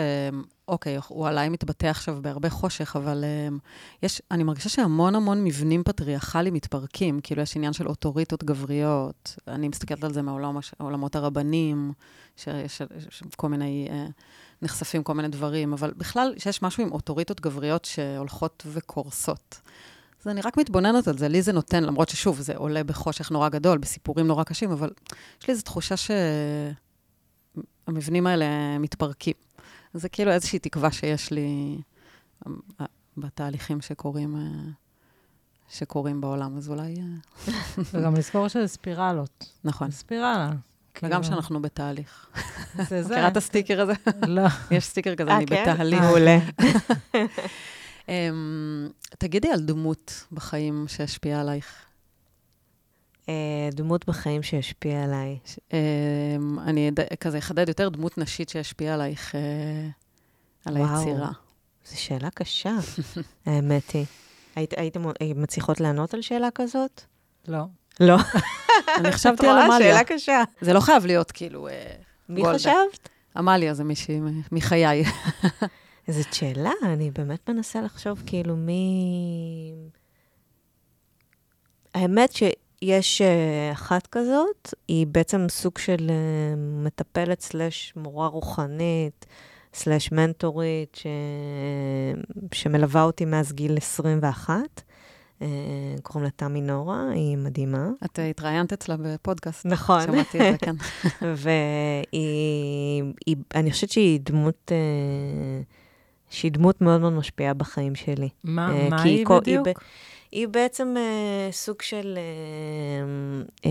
אוקיי, הוא עליי מתבטא עכשיו בהרבה חושך, אבל אה, יש, אני מרגישה שהמון המון מבנים פטריארכליים מתפרקים. כאילו, יש עניין של אוטוריטות גבריות. אני מסתכלת על זה מעולמות הרבנים, שיש יש כל מיני, אה, נחשפים כל מיני דברים, אבל בכלל, שיש משהו עם אוטוריטות גבריות שהולכות וקורסות. אז אני רק מתבוננת על זה, לי זה נותן, למרות ששוב, זה עולה בחושך נורא גדול, בסיפורים נורא קשים, אבל יש לי איזו תחושה שהמבנים האלה מתפרקים. זה כאילו איזושהי תקווה שיש לי אה, בתהליכים שקורים, אה, שקורים בעולם, אז אולי... אה, וגם לזכור שזה ספירלות. נכון. ספירלה. וגם שאנחנו בתהליך. זה זה. מכירה את הסטיקר הזה? לא. יש סטיקר כזה, אני כן? בתהליך. מעולה. אמ, תגידי על דמות בחיים שהשפיעה עלייך. אה, דמות בחיים שהשפיעה עליי. אמ, אני כזה אחדד יותר דמות נשית שהשפיעה עלייך, אה, על וואו. היצירה. זו שאלה קשה, האמת היא. היית- הייתם מצליחות לענות על שאלה כזאת? לא. לא. אני חשבתי את על רואה? עמליה. שאלה קשה. זה לא חייב להיות כאילו... אה, מי. חשבת? עמליה זה מישהי מחיי. זאת שאלה, אני באמת מנסה לחשוב כאילו מי... האמת שיש אה, אחת כזאת, היא בעצם סוג של אה, מטפלת סלש מורה רוחנית, סלש מנטורית, ש... שמלווה אותי מאז גיל 21. אה, קוראים לה תמי נורה, היא מדהימה. את התראיינת אצלה בפודקאסט. נכון. שמעתי את זה, כן. ואני חושבת שהיא דמות, שהיא דמות מאוד מאוד משפיעה בחיים שלי. מה אה, מה היא בדיוק? ב- היא בעצם אה, סוג של, אה, אה,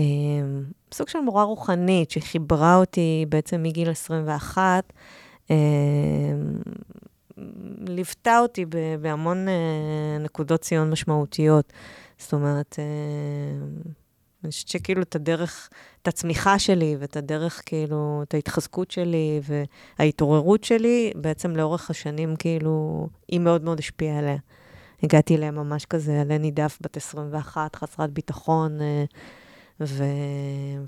סוג של מורה רוחנית שחיברה אותי בעצם מגיל 21, אה, ליוותה אותי בהמון אה, נקודות ציון משמעותיות. זאת אומרת, אה, אני חושבת שכאילו את הדרך, את הצמיחה שלי ואת הדרך, כאילו, את ההתחזקות שלי וההתעוררות שלי, בעצם לאורך השנים, כאילו, היא מאוד מאוד השפיעה עליה. הגעתי אליה ממש כזה, עלה נידף, בת 21, חסרת ביטחון, אה, ו...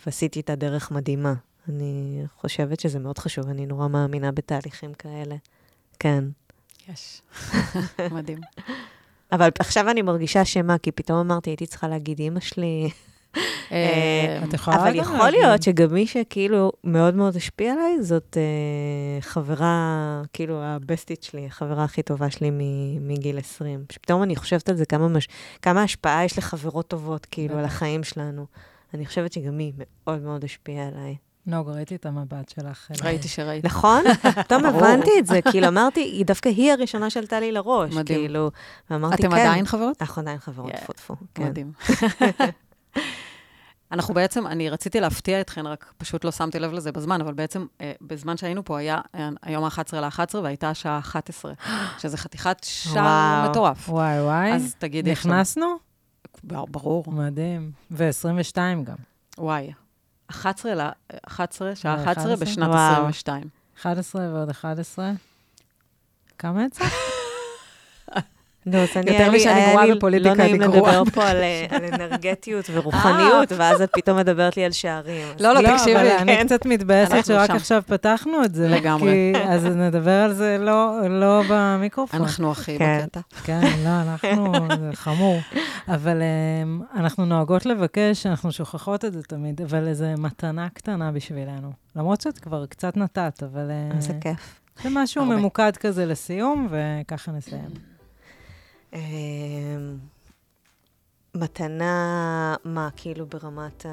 ועשיתי את הדרך מדהימה. אני חושבת שזה מאוד חשוב, אני נורא מאמינה בתהליכים כאלה. כן. יש. מדהים. אבל עכשיו אני מרגישה שמה, כי פתאום אמרתי, הייתי צריכה להגיד, אימא שלי... אה, את יכולה אבל יכול. להיות שגם מי שכאילו מאוד מאוד השפיע עליי, זאת אה, חברה, כאילו, הבסטית שלי, החברה הכי טובה שלי מ- מגיל 20. פתאום אני חושבת על זה, כמה, השפעה יש לחברות טובות, כאילו, על. החיים שלנו. אני חושבת שגם היא מאוד מאוד השפיעה עליי. נוג, ראיתי את המבט שלך. ראיתי שראית. נכון? פתאום. הבנתי את זה, כאילו, אמרתי, היא דווקא היא הראשונה שעלתה לי לראש. מדהים. כאילו, ואמרתי, אתם כן. עדיין חברות? אנחנו עדיין חברות. טפו טפו. כן. מדהים. אנחנו בעצם, אני רציתי להפתיע אתכן, רק פשוט לא שמתי לב לזה בזמן, אבל בעצם אה, בזמן שהיינו פה היה אה, היום ה-11 ל-11 והייתה השעה 11, שזה חתיכת שער. מטורף. וואי, וואי. אז תגידי. נכנסנו? בר- ברור. מדהים. ו-22 גם. וואי. 11 ל... 11, שעה ל- 11 11? בשנת וואו. 22. 11 ועוד 11. כמה יצא? לא, אז אני, יותר משאני גרועה לי בפוליטיקה, לא נעים אני גרועה. לדבר פה על, אה, על אנרגטיות ורוחניות, ואז את פתאום מדברת לי על שערים. אז- לא, לא, תקשיבי, אני כן. קצת מתבאסת שרק. עכשיו פתחנו את זה. לגמרי. כי- אז נדבר על זה לא לא במיקרופון. אנחנו הכי כן. בקטע. כן, לא, אנחנו, זה חמור. אבל um, אנחנו נוהגות לבקש, אנחנו שוכחות את זה תמיד, אבל איזו מתנה קטנה בשבילנו. למרות שאת כבר קצת נתת, אבל uh, איזה כיף. זה משהו. ממוקד כזה לסיום, וככה נסיים. אמ, מתנה, מה, כאילו ברמת ה...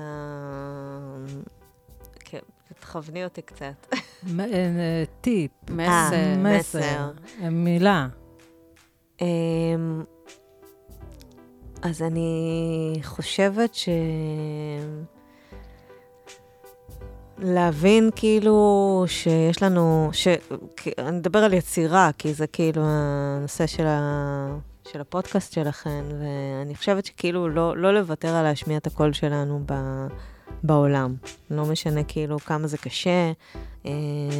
כן, תכווני אותי קצת. אה, אה, טיפ, מסר. מסר. מסר, אה, מילה. אמ, אז אני חושבת ש... להבין כאילו שיש לנו, ש... אני מדבר על יצירה, כי זה כאילו הנושא של, ה... של הפודקאסט שלכם, ואני חושבת שכאילו לא, לא לוותר על להשמיע את הקול שלנו ב... בעולם. לא משנה כאילו כמה זה קשה, אה,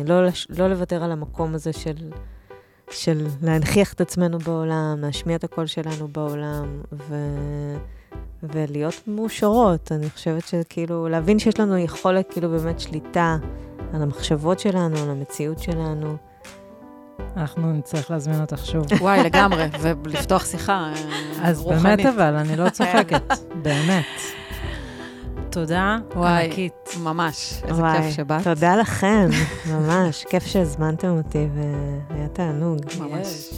לא. לא לוותר על המקום הזה של, של להנכיח את עצמנו בעולם, להשמיע את הקול שלנו בעולם, ו... ולהיות מאושרות. אני חושבת שכאילו, להבין שיש לנו יכולת, כאילו, באמת שליטה על המחשבות שלנו, על המציאות שלנו. אנחנו נצטרך להזמין אותך שוב. וואי, לגמרי, ולפתוח שיחה רוחנית. אז באמת אבל, אני לא צוחקת, באמת. תודה ענקית. ממש, איזה וואי, כיף שבאת. תודה לכם, ממש, כיף שהזמנתם אותי והיה תענוג. ממש.